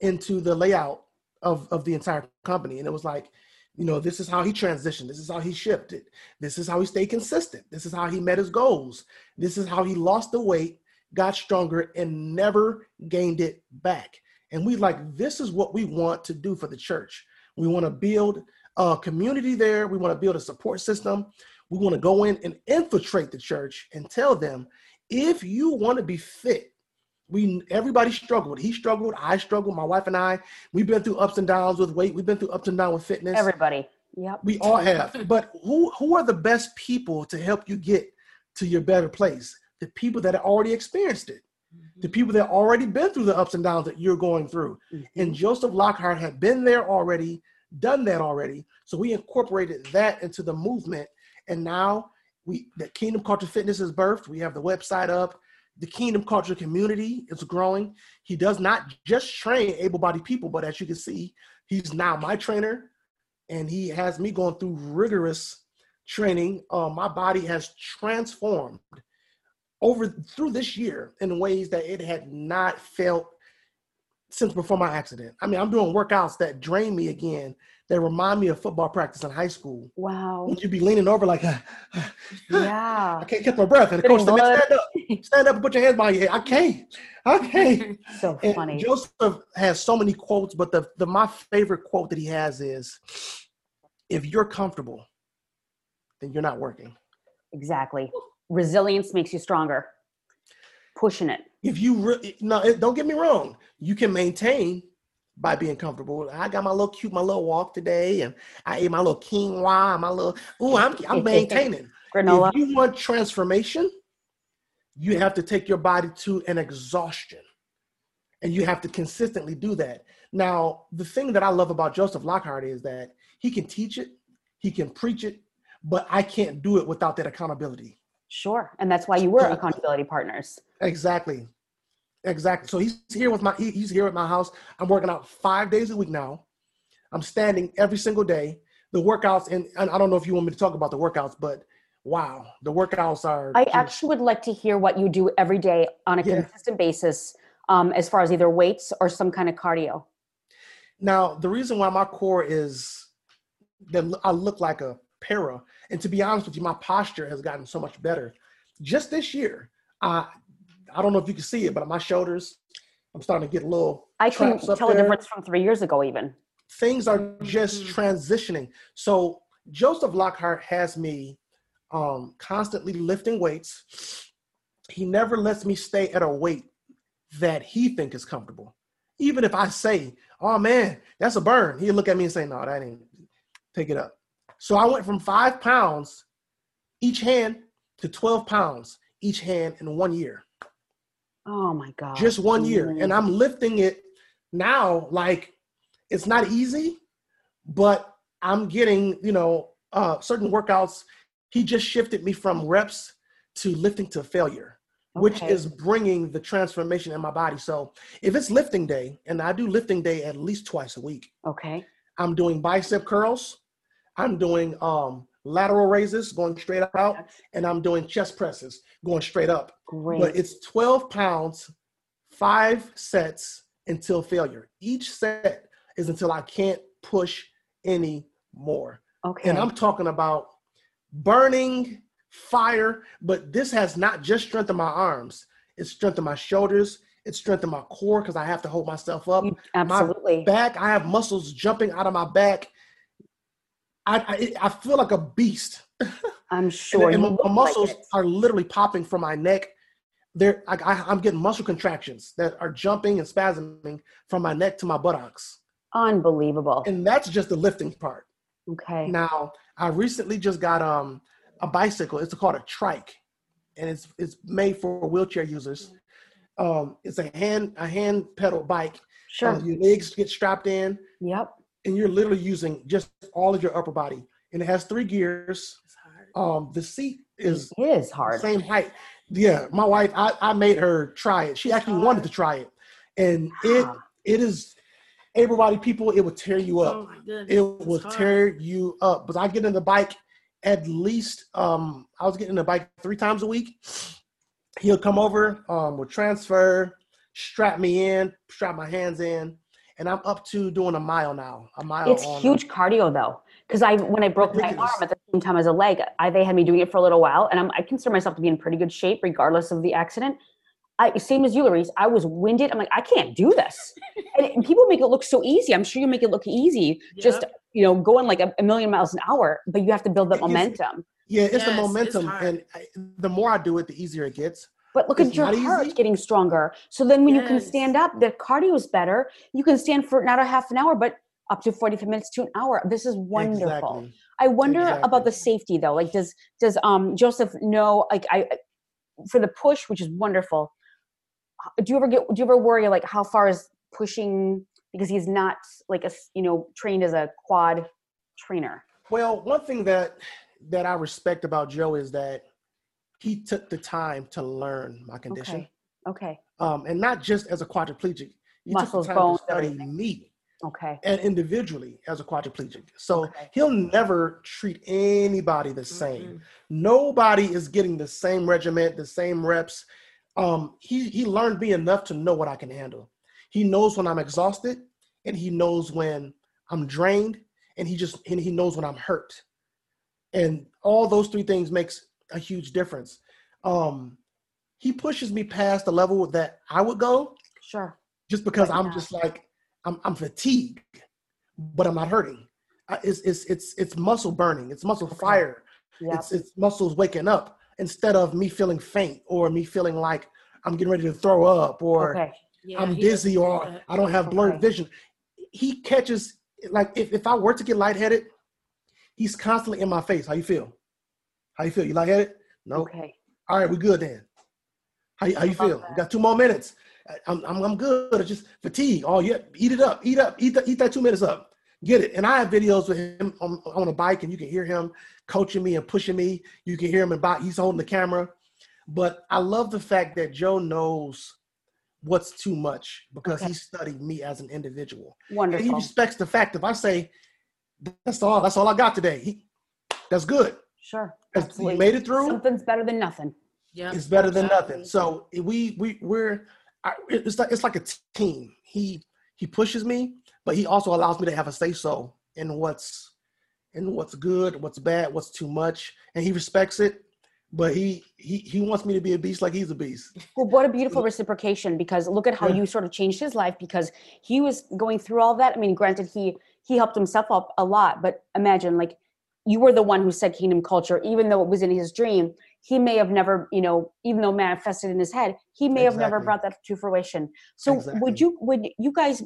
into the layout of of the entire company and it was like you know this is how he transitioned. This is how he shifted. This is how he stayed consistent. This is how he met his goals. This is how he lost the weight got stronger and never gained it back. And we like this is what we want to do for the church. We want to build a community there. We want to build a support system. We want to go in and infiltrate the church and tell them if you want to be fit, we everybody struggled. He struggled, I struggled, my wife and I. We've been through ups and downs with weight. We've been through ups and downs with fitness. Everybody. Yep. We all have. but who who are the best people to help you get to your better place? The people that have already experienced it. The mm-hmm. people that already been through the ups and downs that you're going through. Mm-hmm. And Joseph Lockhart had been there already, done that already. So we incorporated that into the movement. And now we the Kingdom Culture Fitness is birthed. We have the website up. The Kingdom Culture community is growing. He does not just train able-bodied people, but as you can see, he's now my trainer, and he has me going through rigorous training. Uh, my body has transformed over through this year in ways that it had not felt since before my accident. I mean, I'm doing workouts that drain me again that remind me of football practice in high school. Wow. You'd be leaning over like, Yeah. I can't catch my breath. And the coach Spitting said, "Man, stand up, stand up and put your hands behind your head. I can't. I can't. So And funny. Joseph has so many quotes, but the, the my favorite quote that he has is, "If you're comfortable, then you're not working. Exactly. Resilience makes you stronger. Pushing it. If you re- no, don't get me wrong, you can maintain by being comfortable. I got my little cute, my little walk today, and I ate my little quinoa, my little. Ooh, I'm I'm maintaining. Granola. If you want transformation, you have to take your body to an exhaustion. And you have to consistently do that. Now, the thing that I love about Joseph Lockhart is that he can teach it, he can preach it, but I can't do it without that accountability. Sure. And that's why you were accountability partners. Exactly. Exactly. So he's here with my he- he's here at my house. I'm working out five days a week now. I'm standing every single day. The workouts, and, and I don't know if you want me to talk about the workouts, but wow, the workouts are I actually would like to hear what you do every day on a Yeah. consistent basis, um, as far as either weights or some kind of cardio. Now, the reason why my core is that I look like a para, and to be honest with you, my posture has gotten so much better. Just this year, I I don't know if you can see it, but my shoulders, I'm starting to get a little. I can traps up tell a difference from three years ago, even. Things are just Mhm. transitioning. So Joseph Lockhart has me um, constantly lifting weights. He never lets me stay at a weight that he think is comfortable. Even if I say, "Oh man, that's a burn," he'll look at me and say, "No, that ain't. Take it up." So I went from five pounds each hand to twelve pounds each hand in one year, Oh my God. just one year, and I'm lifting it now. Like it's not easy, but I'm getting you know uh, certain workouts. He just shifted me from reps to lifting to failure which is bringing the transformation in my body. So if it's lifting day, and I do lifting day at least twice a week, Okay. I'm doing bicep curls, I'm doing um, lateral raises going straight out, and I'm doing chest presses going straight up. Great. But it's 12 pounds, five sets until failure. Each set is until I can't push any more. okay. And I'm talking about burning fire, but this has not just strengthened my arms, it's strengthened my shoulders, it's strengthened my core because I have to hold myself up. Mm, you- absolutely. Back, I have muscles jumping out of my back. I, I, I feel like a beast. I'm sure. and and my muscles it. are literally popping from my neck. They're, I, I, I'm getting muscle contractions that are jumping and spasming from my neck to my buttocks. Unbelievable. And that's just the lifting part. okay. Now, I recently just got um a bicycle. It's called a trike, and it's it's made for wheelchair users. Um, it's a hand a hand pedal bike. Sure. Uh, your legs get strapped in, yep. And you're literally using just all of your upper body. And it has three gears. It's hard. Um, the seat is It is the hard. same height. Yeah, my wife, I, I made her try it. She actually wanted to try it, and it Ah. it is able-bodied people. It will tear you up Oh my goodness. it it's will hard. tear you up. But I get in the bike at least um I was getting in the bike three times a week. He'll come over, um, will transfer, strap me in, strap my hands in, and I'm up to doing a mile now. A mile It's on huge cardio though, because I when I broke my arm at the same time as a leg, I they had me doing it for a little while, and I'm, I consider myself to be in pretty good shape regardless of the accident. I same as you, Larice. I was winded. I'm like, I can't do this, and, people make it look so easy. I'm sure you make it look easy, just you know, going like a, a million miles an hour, but you have to build that It gets- momentum. Yeah, it's Yes, the momentum, hard. and I, the more I do it, the easier it gets. But look It's at your heart easy. getting stronger. So then when you can stand up, the cardio is better. You can stand for not a half an hour, but up to 45 minutes to an hour. This is wonderful. Exactly. I wonder Exactly. about the safety though. Like does does um Joseph know like I for the push, which is wonderful. Do you ever get do you ever worry like how far is pushing because he's not like a you know trained as a quad trainer. Well, one thing that that I respect about Joe is that he took the time to learn my condition. Okay. Okay. um, and not just as a quadriplegic. He Muscles, took the time bones, to study everything. me Okay. and individually as a quadriplegic. So Okay. he'll never treat anybody the same. Mm-mm. Nobody is getting the same regiment, the same reps. Um, he he learned me enough to know what I can handle. He knows when I'm exhausted, and he knows when I'm drained, and he just and he knows when I'm hurt. And all those three things makes a huge difference. Um, he pushes me past the level that I would go. Sure. Just because right I'm now. just like I'm, I'm fatigued, but I'm not hurting. It's it's it's it's muscle burning. It's muscle fire. Yep. It's it's muscles waking up instead of me feeling faint or me feeling like I'm getting ready to throw up or okay. yeah, I'm dizzy or I don't have blurred okay. vision. He catches like if, if I were to get lightheaded, he's constantly in my face. How you feel? How you feel? You like it? No. Okay. All right, we good then. How, how you feel? We got two more minutes. I'm, I'm, I'm good. It's just fatigue. Oh, yeah. Eat it up. Eat up. Eat, the, eat that two minutes up. Get it. And I have videos with him on, on a bike, and you can hear him coaching me and pushing me. You can hear him about he's holding the camera. But I love the fact that Joe knows what's too much because okay. he studied me as an individual. Wonderful. And he respects the fact if I say that's all, that's all I got today. He, that's good. Sure. Absolutely. made it through. Something's better than nothing. Yeah. It's better than nothing. So we we we're it's like it's like a team. He he pushes me, but he also allows me to have a say so in what's in what's good, what's bad, what's too much, and he respects it. But he he he wants me to be a beast like he's a beast. Well, what a beautiful reciprocation because look at how yeah. you sort of changed his life because he was going through all that. I mean, granted, he he helped himself up a lot, but imagine like you were the one who said kingdom culture, even though it was in his dream. He may have never, you know, even though manifested in his head, he may exactly. have never brought that to fruition. So, exactly. would you, would you guys,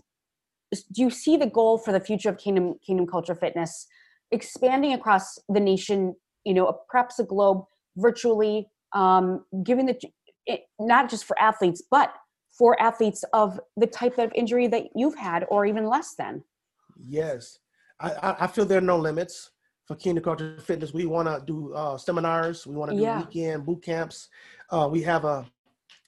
do you see the goal for the future of kingdom kingdom culture fitness expanding across the nation? You know, perhaps the globe, virtually, um, giving the it, not just for athletes, but for athletes of the type of injury that you've had, or even less than. Yes, I, I feel there are no limits for Kingdom Culture Fitness. We want to do uh, seminars. We want to do yeah. weekend boot camps. Uh, we have a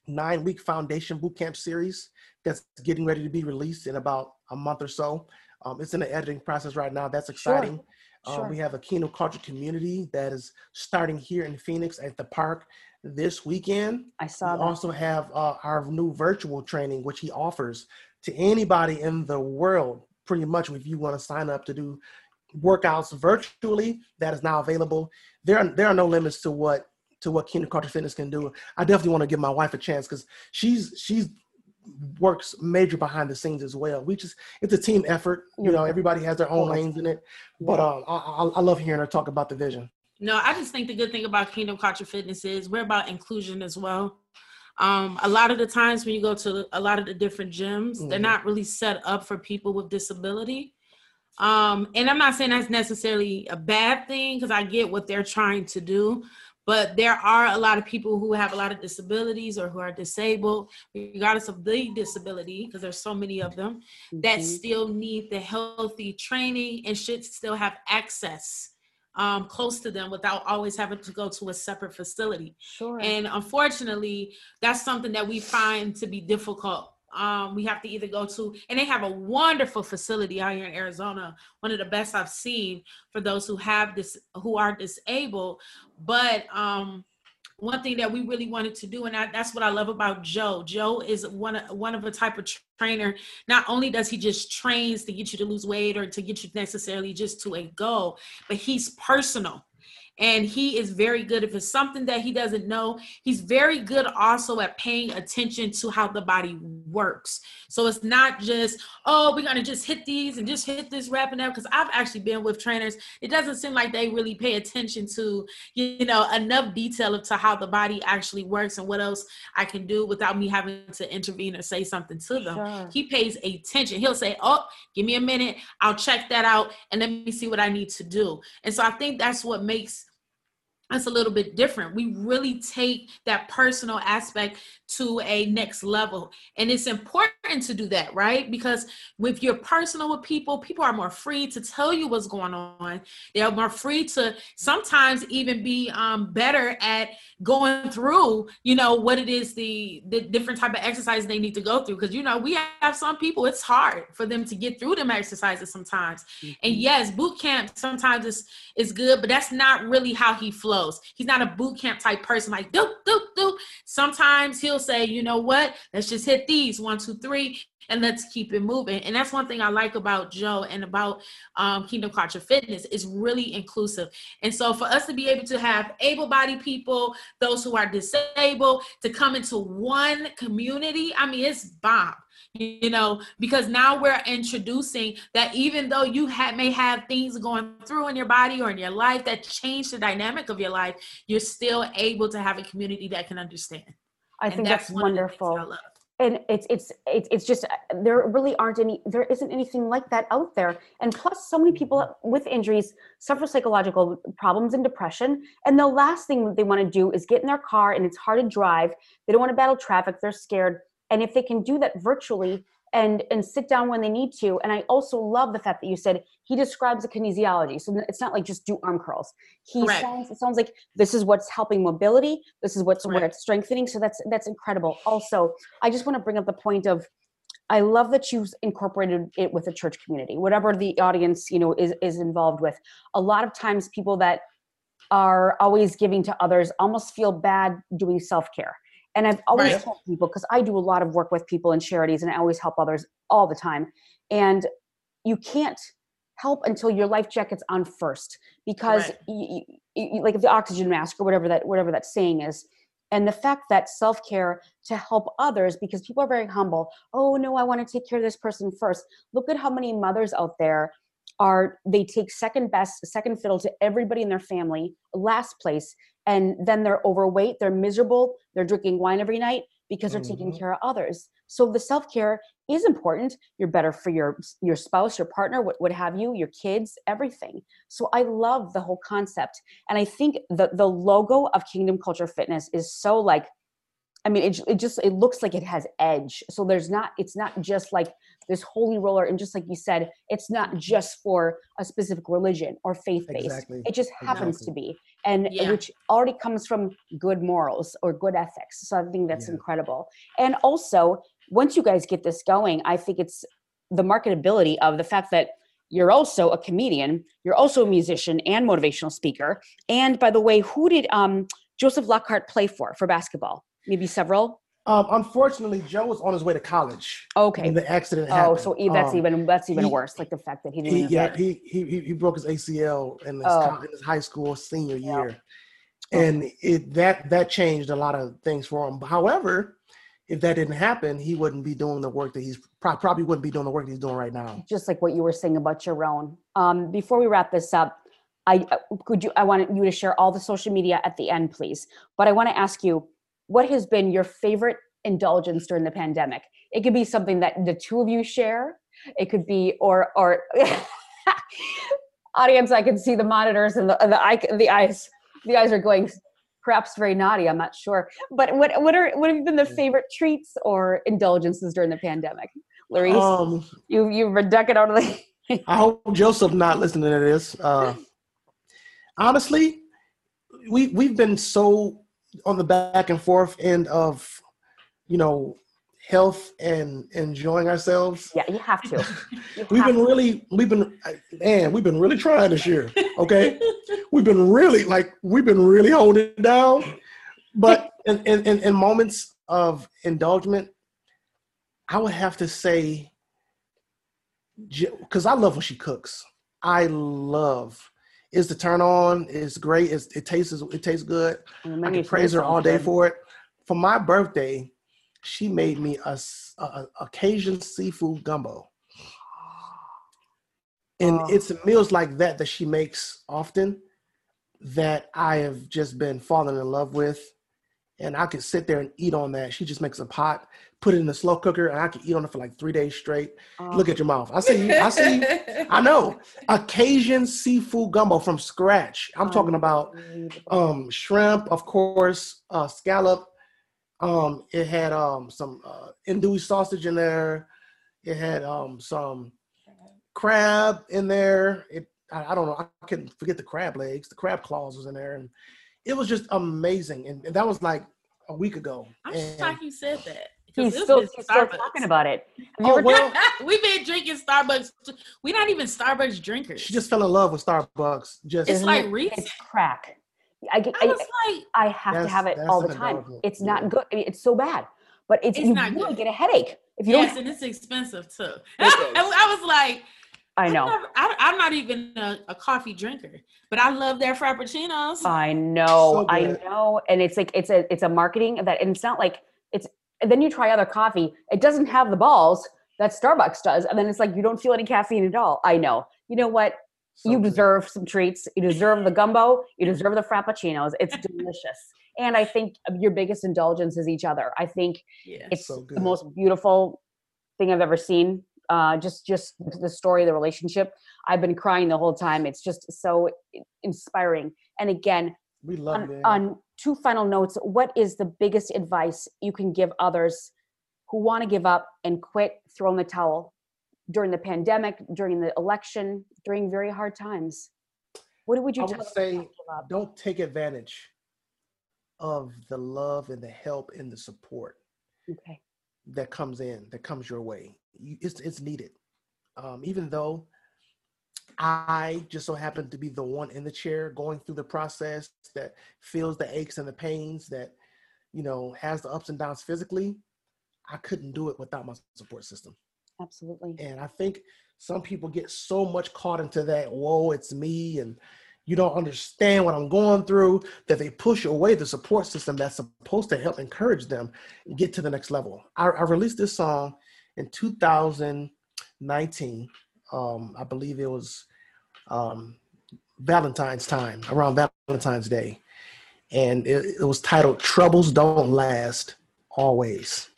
nine week foundation boot camp series that's getting ready to be released in about a month or so. Um, it's in the editing process right now. That's exciting. Sure. Um, sure. we have a Kingdom Culture community that is starting here in Phoenix at the park this weekend. I saw we that. also have uh, our new virtual training, which he offers to anybody in the world, pretty much, if you want to sign up to do workouts virtually that is now available. There are there are no limits to what to what Kingdom Culture Fitness can do. I definitely want to give my wife a chance because she's she's works major behind the scenes as well. We just it's a team effort. You know, everybody has their own lanes in it. But um, I, I love hearing her talk about the vision. No, I just think the good thing about Kingdom Culture Fitness is we're about inclusion as well. Um, a lot of the times when you go to a lot of the different gyms, mm-hmm. they're not really set up for people with disability. Um, and I'm not saying that's necessarily a bad thing because I get what they're trying to do. But there are a lot of people who have a lot of disabilities or who are disabled, regardless of the disability, because there's so many of them mm-hmm. that still need the healthy training and should still have access um, close to them without always having to go to a separate facility. Sure. And unfortunately, that's something that we find to be difficult um, we have to either go to, and they have a wonderful facility out here in Arizona, one of the best I've seen for those who have this, who are disabled. But um, one thing that we really wanted to do, and I, that's what I love about Joe. Joe is one of one of a type of trainer. Not only does he just trains to get you to lose weight or to get you necessarily just to a goal, but he's personal and he is very good. If it's something that he doesn't know he's very good also at paying attention to how the body works. So it's not just oh we're gonna just hit these and just hit this rep and that because i've actually been with trainers. It doesn't seem like they really pay attention to you know enough detail of to how the body actually works and what else i can do without me having to intervene or say something to them. Sure. he pays attention. He'll say oh give me a minute. I'll check that out and let me see what i need to do. And so i think that's what makes that's a little bit different. We really take that personal aspect to a next level. And it's important to do that, right? Because if you're personal with people, people are more free to tell you what's going on. They're more free to sometimes even be um, better at going through, you know, what it is the the different type of exercises they need to go through. Because you know, we have some people, it's hard for them to get through them exercises sometimes. Mm-hmm. And yes, boot camp sometimes is is good, but that's not really how he flows He's not a boot camp type person like doop, doop, doop. Sometimes he'll say, you know what, let's just hit these one, two, three, and let's keep it moving. And that's one thing I like about Joe and about um, Kingdom Culture Fitness is really inclusive. And so for us to be able to have able-bodied people, those who are disabled, to come into one community, I mean, it's bomb you know because now we're introducing that even though you have may have things going through in your body or in your life that change the dynamic of your life you're still able to have a community that can understand. I and think that's, that's wonderful. And it's it's it's it's just there really aren't any there isn't anything like that out there. And plus so many people mm-hmm. with injuries suffer psychological problems and depression. And the last thing they want to do is get in their car and it's hard to drive. They don't want to battle traffic. They're scared and if they can do that virtually and and sit down when they need to. And i also love the fact that you said he describes the kinesiology. So it's not like just do arm curls. He sounds it sounds like this is what's helping mobility. This is what's where it's strengthening. So that's that's incredible. Also i just want to bring up the point of i love that you've incorporated it with the church community whatever the audience you know is is involved with. A lot of times people that are always giving to others almost feel bad doing self-care and I've always right. told people because I do a lot of work with people in charities and I always help others all the time. And you can't help until your life jacket's on first because right. you, you, like the oxygen mask or whatever that whatever that saying is and the fact that self-care to help others because people are very humble oh no i want to take care of this person first look at how many mothers out there are they take second best second fiddle to everybody in their family last place and then they're overweight they're miserable they're drinking wine every night because they're mm-hmm. taking care of others so the self-care is important you're better for your your spouse your partner what, what have you your kids everything so i love the whole concept and i think the the logo of kingdom culture fitness is so like I mean, it, it just it looks like it has edge. So there's not it's not just like this holy roller, and just like you said, it's not just for a specific religion or faith based. Exactly. It just happens exactly. to be, and yeah. which already comes from good morals or good ethics. So I think that's yeah. incredible. And also, once you guys get this going, I think it's the marketability of the fact that you're also a comedian, you're also a musician and motivational speaker. And by the way, who did um, Joseph Lockhart play for for basketball? maybe several? Um, unfortunately, Joe was on his way to college. Okay. When the accident Happened. oh, so that's um, even that's even he, worse. Like the fact that he didn't. He, yeah, he, he he broke his ACL in his, oh. in his high school senior year, yeah. and it that that changed a lot of things for him. However, if that didn't happen, he wouldn't be doing the work that he's probably wouldn't be doing the work that he's doing right now. Just like what you were saying about your own. Um, before we wrap this up, I could you I want you to share all the social media at the end, please. But I want to ask you what has been your favorite indulgence during the pandemic? It could be something that the two of you share. It could be, or, or, audience, I can see the monitors and the, the, the eyes, the eyes are going perhaps very naughty. I'm not sure. But what, what are, what have been the favorite treats or indulgences during the pandemic? Larice, um, you, you've been ducking out of the. I hope Joseph not listening to this. Uh, honestly, we we've been so on the back and forth end of, you know, health and enjoying ourselves. Yeah, you have to. You we've have been to. really, we've been, man, we've been really trying this year. Okay, we've been really like we've been really holding it down, but in, in, in moments of indulgence, I would have to say, because I love when she cooks. I love is the turn on. It's great. It's, it tastes it tastes good. I can praise her all day for it. For my birthday, she made me a, a, a Cajun seafood gumbo. And oh. it's meals like that that she makes often that I have just been falling in love with. And I could sit there and eat on that. She just makes a pot put it in the slow cooker, and I could eat on it for like three days straight. Oh. Look at your mouth. I see. I see. I know. A Cajun seafood gumbo from scratch. I'm talking about um, shrimp, of course, uh, scallop. Um, it had um, some uh, andouille sausage in there. It had um, some crab in there. It I, I don't know. I can forget the crab legs. The crab claws was in there, and it was just amazing. And, and that was like a week ago. I'm shocked you said that. He's still, he's still talking about it. Oh, well, We've been drinking Starbucks. We're not even Starbucks drinkers. She just fell in love with Starbucks. Just it's mhm. like Reese. It's crack. I get. I I, was like, I have to have it all the time. indulgence, It's not good. I mean, it's so bad, but it's, It's you not really good. get a headache if you yes, don't. and it's expensive too. It is. I was like, I I've know. never- I, I'm not even a, a coffee drinker, but I love their frappuccinos. I know, So I know, and it's like it's a it's a marketing that, and it's not like it's. And then you try other coffee, it doesn't have the balls that Starbucks does, and then it's like you don't feel any caffeine at all. I know. You know what? So you good. deserve some treats. You deserve the gumbo. You deserve the frappuccinos. It's delicious. And I think your biggest indulgence is each other. I think yeah. it's So the most beautiful thing I've ever seen. Uh, just just the story of the relationship. I've been crying the whole time. It's just so inspiring. And again, We love on, it. on two final notes, what is the biggest advice you can give others who want to give up and quit, throw in the towel during the pandemic, during the election, during very hard times? What would you I would say not to give up? don't take advantage of the love and the help and the support Okay. that comes in, that comes your way. You, it's it's needed. Um, even though I just so happen to be the one in the chair going through the process that feels the aches and the pains, that you know has the ups and downs physically, I couldn't do it without my support system. Absolutely. And I think some people get so much caught into that, whoa, it's me, and you don't understand what I'm going through, that they push away the support system that's supposed to help encourage them get to the next level. I, I released this song in 2019. Um, I believe it was um, Valentine's time, around Valentine's Day. And it, it was titled Troubles Don't Last Always.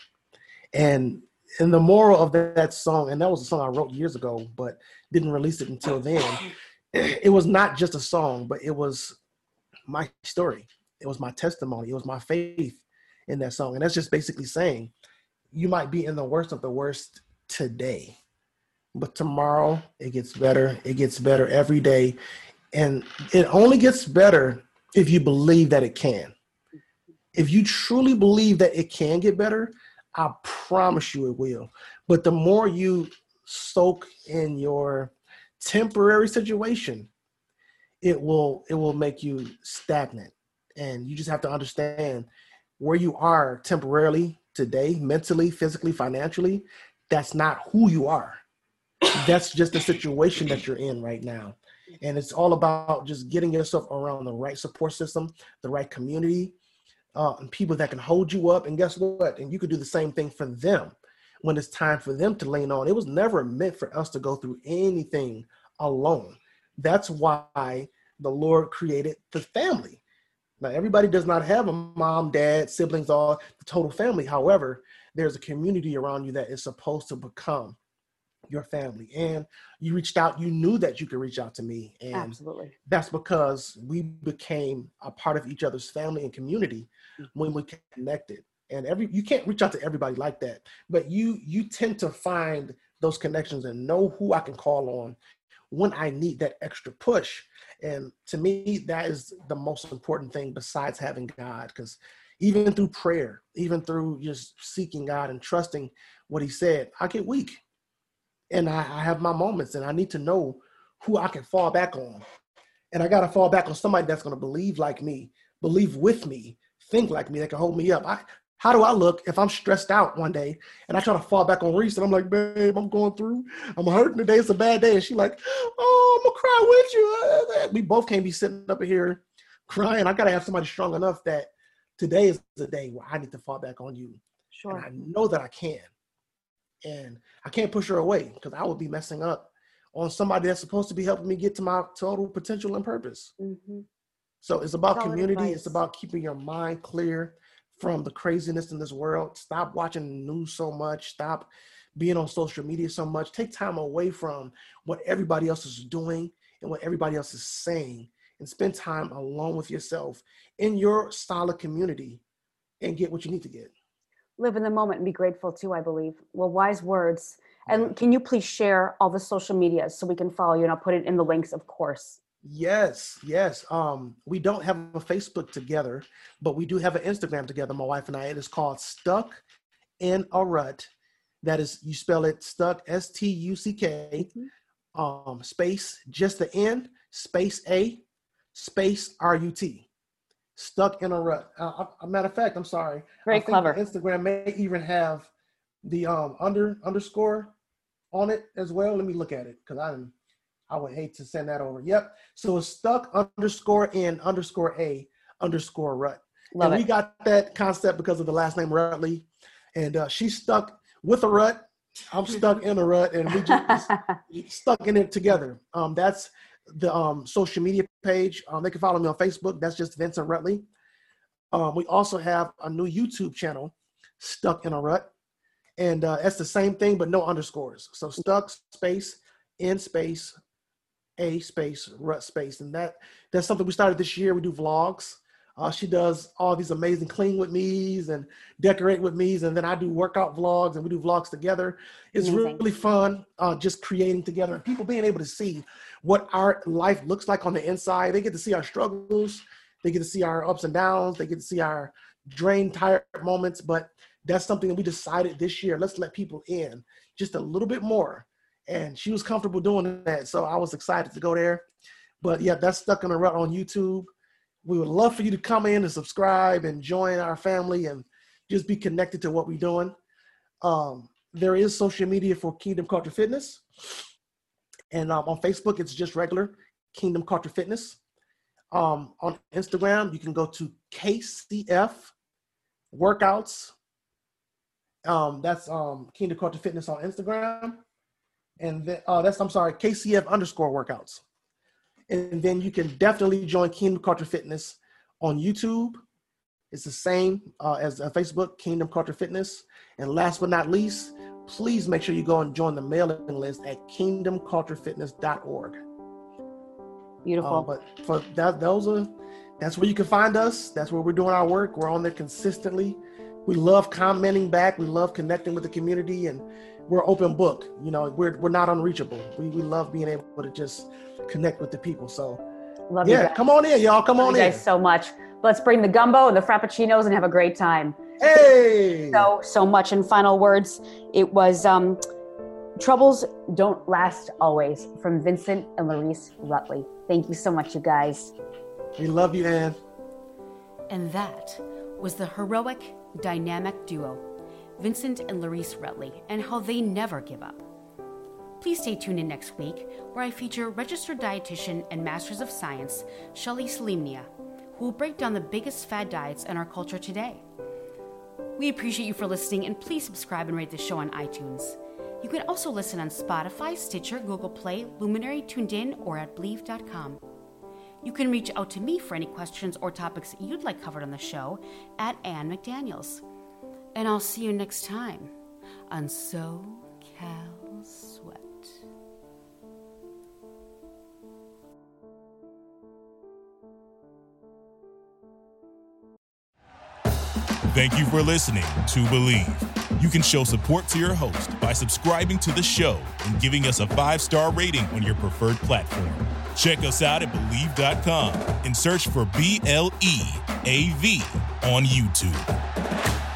And and the moral of that song, and that was a song I wrote years ago, but didn't release it until then. It was not just a song, but it was my story. It was my testimony. It was my faith in that song. And that's just basically saying you might be in the worst of the worst today, but tomorrow it gets better. It gets better every day. And it only gets better if you believe that it can. If you truly believe that it can get better, I promise you it will. But the more you soak in your temporary situation, it will it will make you stagnant. And you just have to understand where you are temporarily today, mentally, physically, financially, that's not who you are. That's just the situation that you're in right now. And it's all about just getting yourself around the right support system, the right community, uh, and people that can hold you up. And guess what? And you could do the same thing for them when it's time for them to lean on. It was never meant for us to go through anything alone. That's why the Lord created the family. Now, everybody does not have a mom, dad, siblings, all the total family. However, there's a community around you that is supposed to become your family. And you reached out, you knew that you could reach out to me. And Absolutely. that's because we became a part of each other's family and community mm-hmm. when we connected and every you can't reach out to everybody like that but you you tend to find those connections and know who i can call on when i need that extra push and to me that is the most important thing besides having god because even through prayer even through just seeking god and trusting what he said i get weak and I, I have my moments and i need to know who i can fall back on and I got to fall back on somebody that's going to believe like me, believe with me, think like me, that can hold me up. I, how do I look if I'm stressed out one day and I try to fall back on Reese and I'm like, babe, I'm going through, I'm hurting today, it's a bad day. And she like, oh, I'm gonna cry with you. We both can't be sitting up here crying. I gotta have somebody strong enough that today is the day where I need to fall back on you. Sure. And I know that I can. And I can't push her away because I would be messing up on somebody that's supposed to be helping me get to my total potential and purpose. Mm-hmm. So it's about Solid community. advice. It's about keeping your mind clear from the craziness in this world. Stop watching the news so much. Stop being on social media so much. Take time away from what everybody else is doing and what everybody else is saying and spend time alone with yourself in your solid community and get what you need to get. Live in the moment and be grateful too, I believe. Well, wise words. And can you please share all the social medias so we can follow you? And I'll put it in the links, of course. Yes, yes. Um, we don't have a Facebook together, but we do have an Instagram together, my wife and I. It is called Stuck in a Rut. That is, you spell it stuck, S T U C K, um, space, just the N, space A, space R U T. stuck in a rut. Uh, a matter of fact, I'm sorry. Very clever. Instagram may even have the um under underscore on it as well. Let me look at it because I I would hate to send that over. Yep. So it's stuck underscore in underscore a underscore rut. Love and it. we got that concept because of the last name Rutley, and uh, she's stuck with a rut. I'm stuck in a rut, and we just stuck in it together. Um, that's the um, social media page. Um, they can follow me on Facebook. That's just Vincent Rutley. Um, we also have a new YouTube channel, Stuck in a Rut, and uh, that's the same thing but no underscores. So stuck space in space a space rut space, and that that's something we started this year. We do vlogs. Uh, she does all these amazing clean with me's and decorate with me's, and then I do workout vlogs and we do vlogs together. It's Amazing. really fun uh, just creating together and people being able to see what our life looks like on the inside. They get to see our struggles, they get to see our ups and downs, they get to see our drained, tired moments. But that's something that we decided this year. Let's let people in just a little bit more. And she was comfortable doing that, so I was excited to go there. But yeah, that's stuck in a rut on YouTube we would love for you to come in and subscribe and join our family and just be connected to what we're doing. Um, there is social media for Kingdom Culture Fitness. And um, on Facebook, it's just regular Kingdom Culture Fitness. Um, on Instagram, you can go to KCF Workouts. Um, that's um, Kingdom Culture Fitness on Instagram. And then, uh, that's, I'm sorry, KCF underscore workouts. And then you can definitely join Kingdom Culture Fitness on YouTube. It's the same uh, as uh, Facebook, Kingdom Culture Fitness. And last but not least, please make sure you go and join the mailing list at kingdomculturefitness.org. Beautiful. Uh, but for that, those are that's where you can find us. That's where we're doing our work. We're on there consistently. We love commenting back. We love connecting with the community, and we're open book. You know, we're we're not unreachable. We we love being able to just connect with the people. So Love you yeah, guys. come on in, y'all. Come Love on you in. guys so much. Let's bring the gumbo and the frappuccinos and have a great time. Hey. So so much. In final words, it was um, troubles don't last always from Vincent and Larice Rutley. Thank you so much, you guys. We love you, Ann. And that was the heroic, dynamic duo, Vincent and Larice Rutley, and how they never give up. Please stay tuned in next week, where I feature registered dietitian and Masters of Science, Shelly Salimnia, who will break down the biggest fad diets in our culture today. We appreciate you for listening, and please subscribe and rate the show on iTunes. You can also listen on Spotify, Stitcher, Google Play, Luminary, Tuned In, or at Bleav.com. You can reach out to me for any questions or topics you'd like covered on the show at Ann McDaniels. And I'll see you next time on So Cal Sweat. Thank you for listening to Bleav. You can show support to your host by subscribing to the show and giving us a five star rating on your preferred platform. Check us out at Bleav.com and search for B L E A V on YouTube.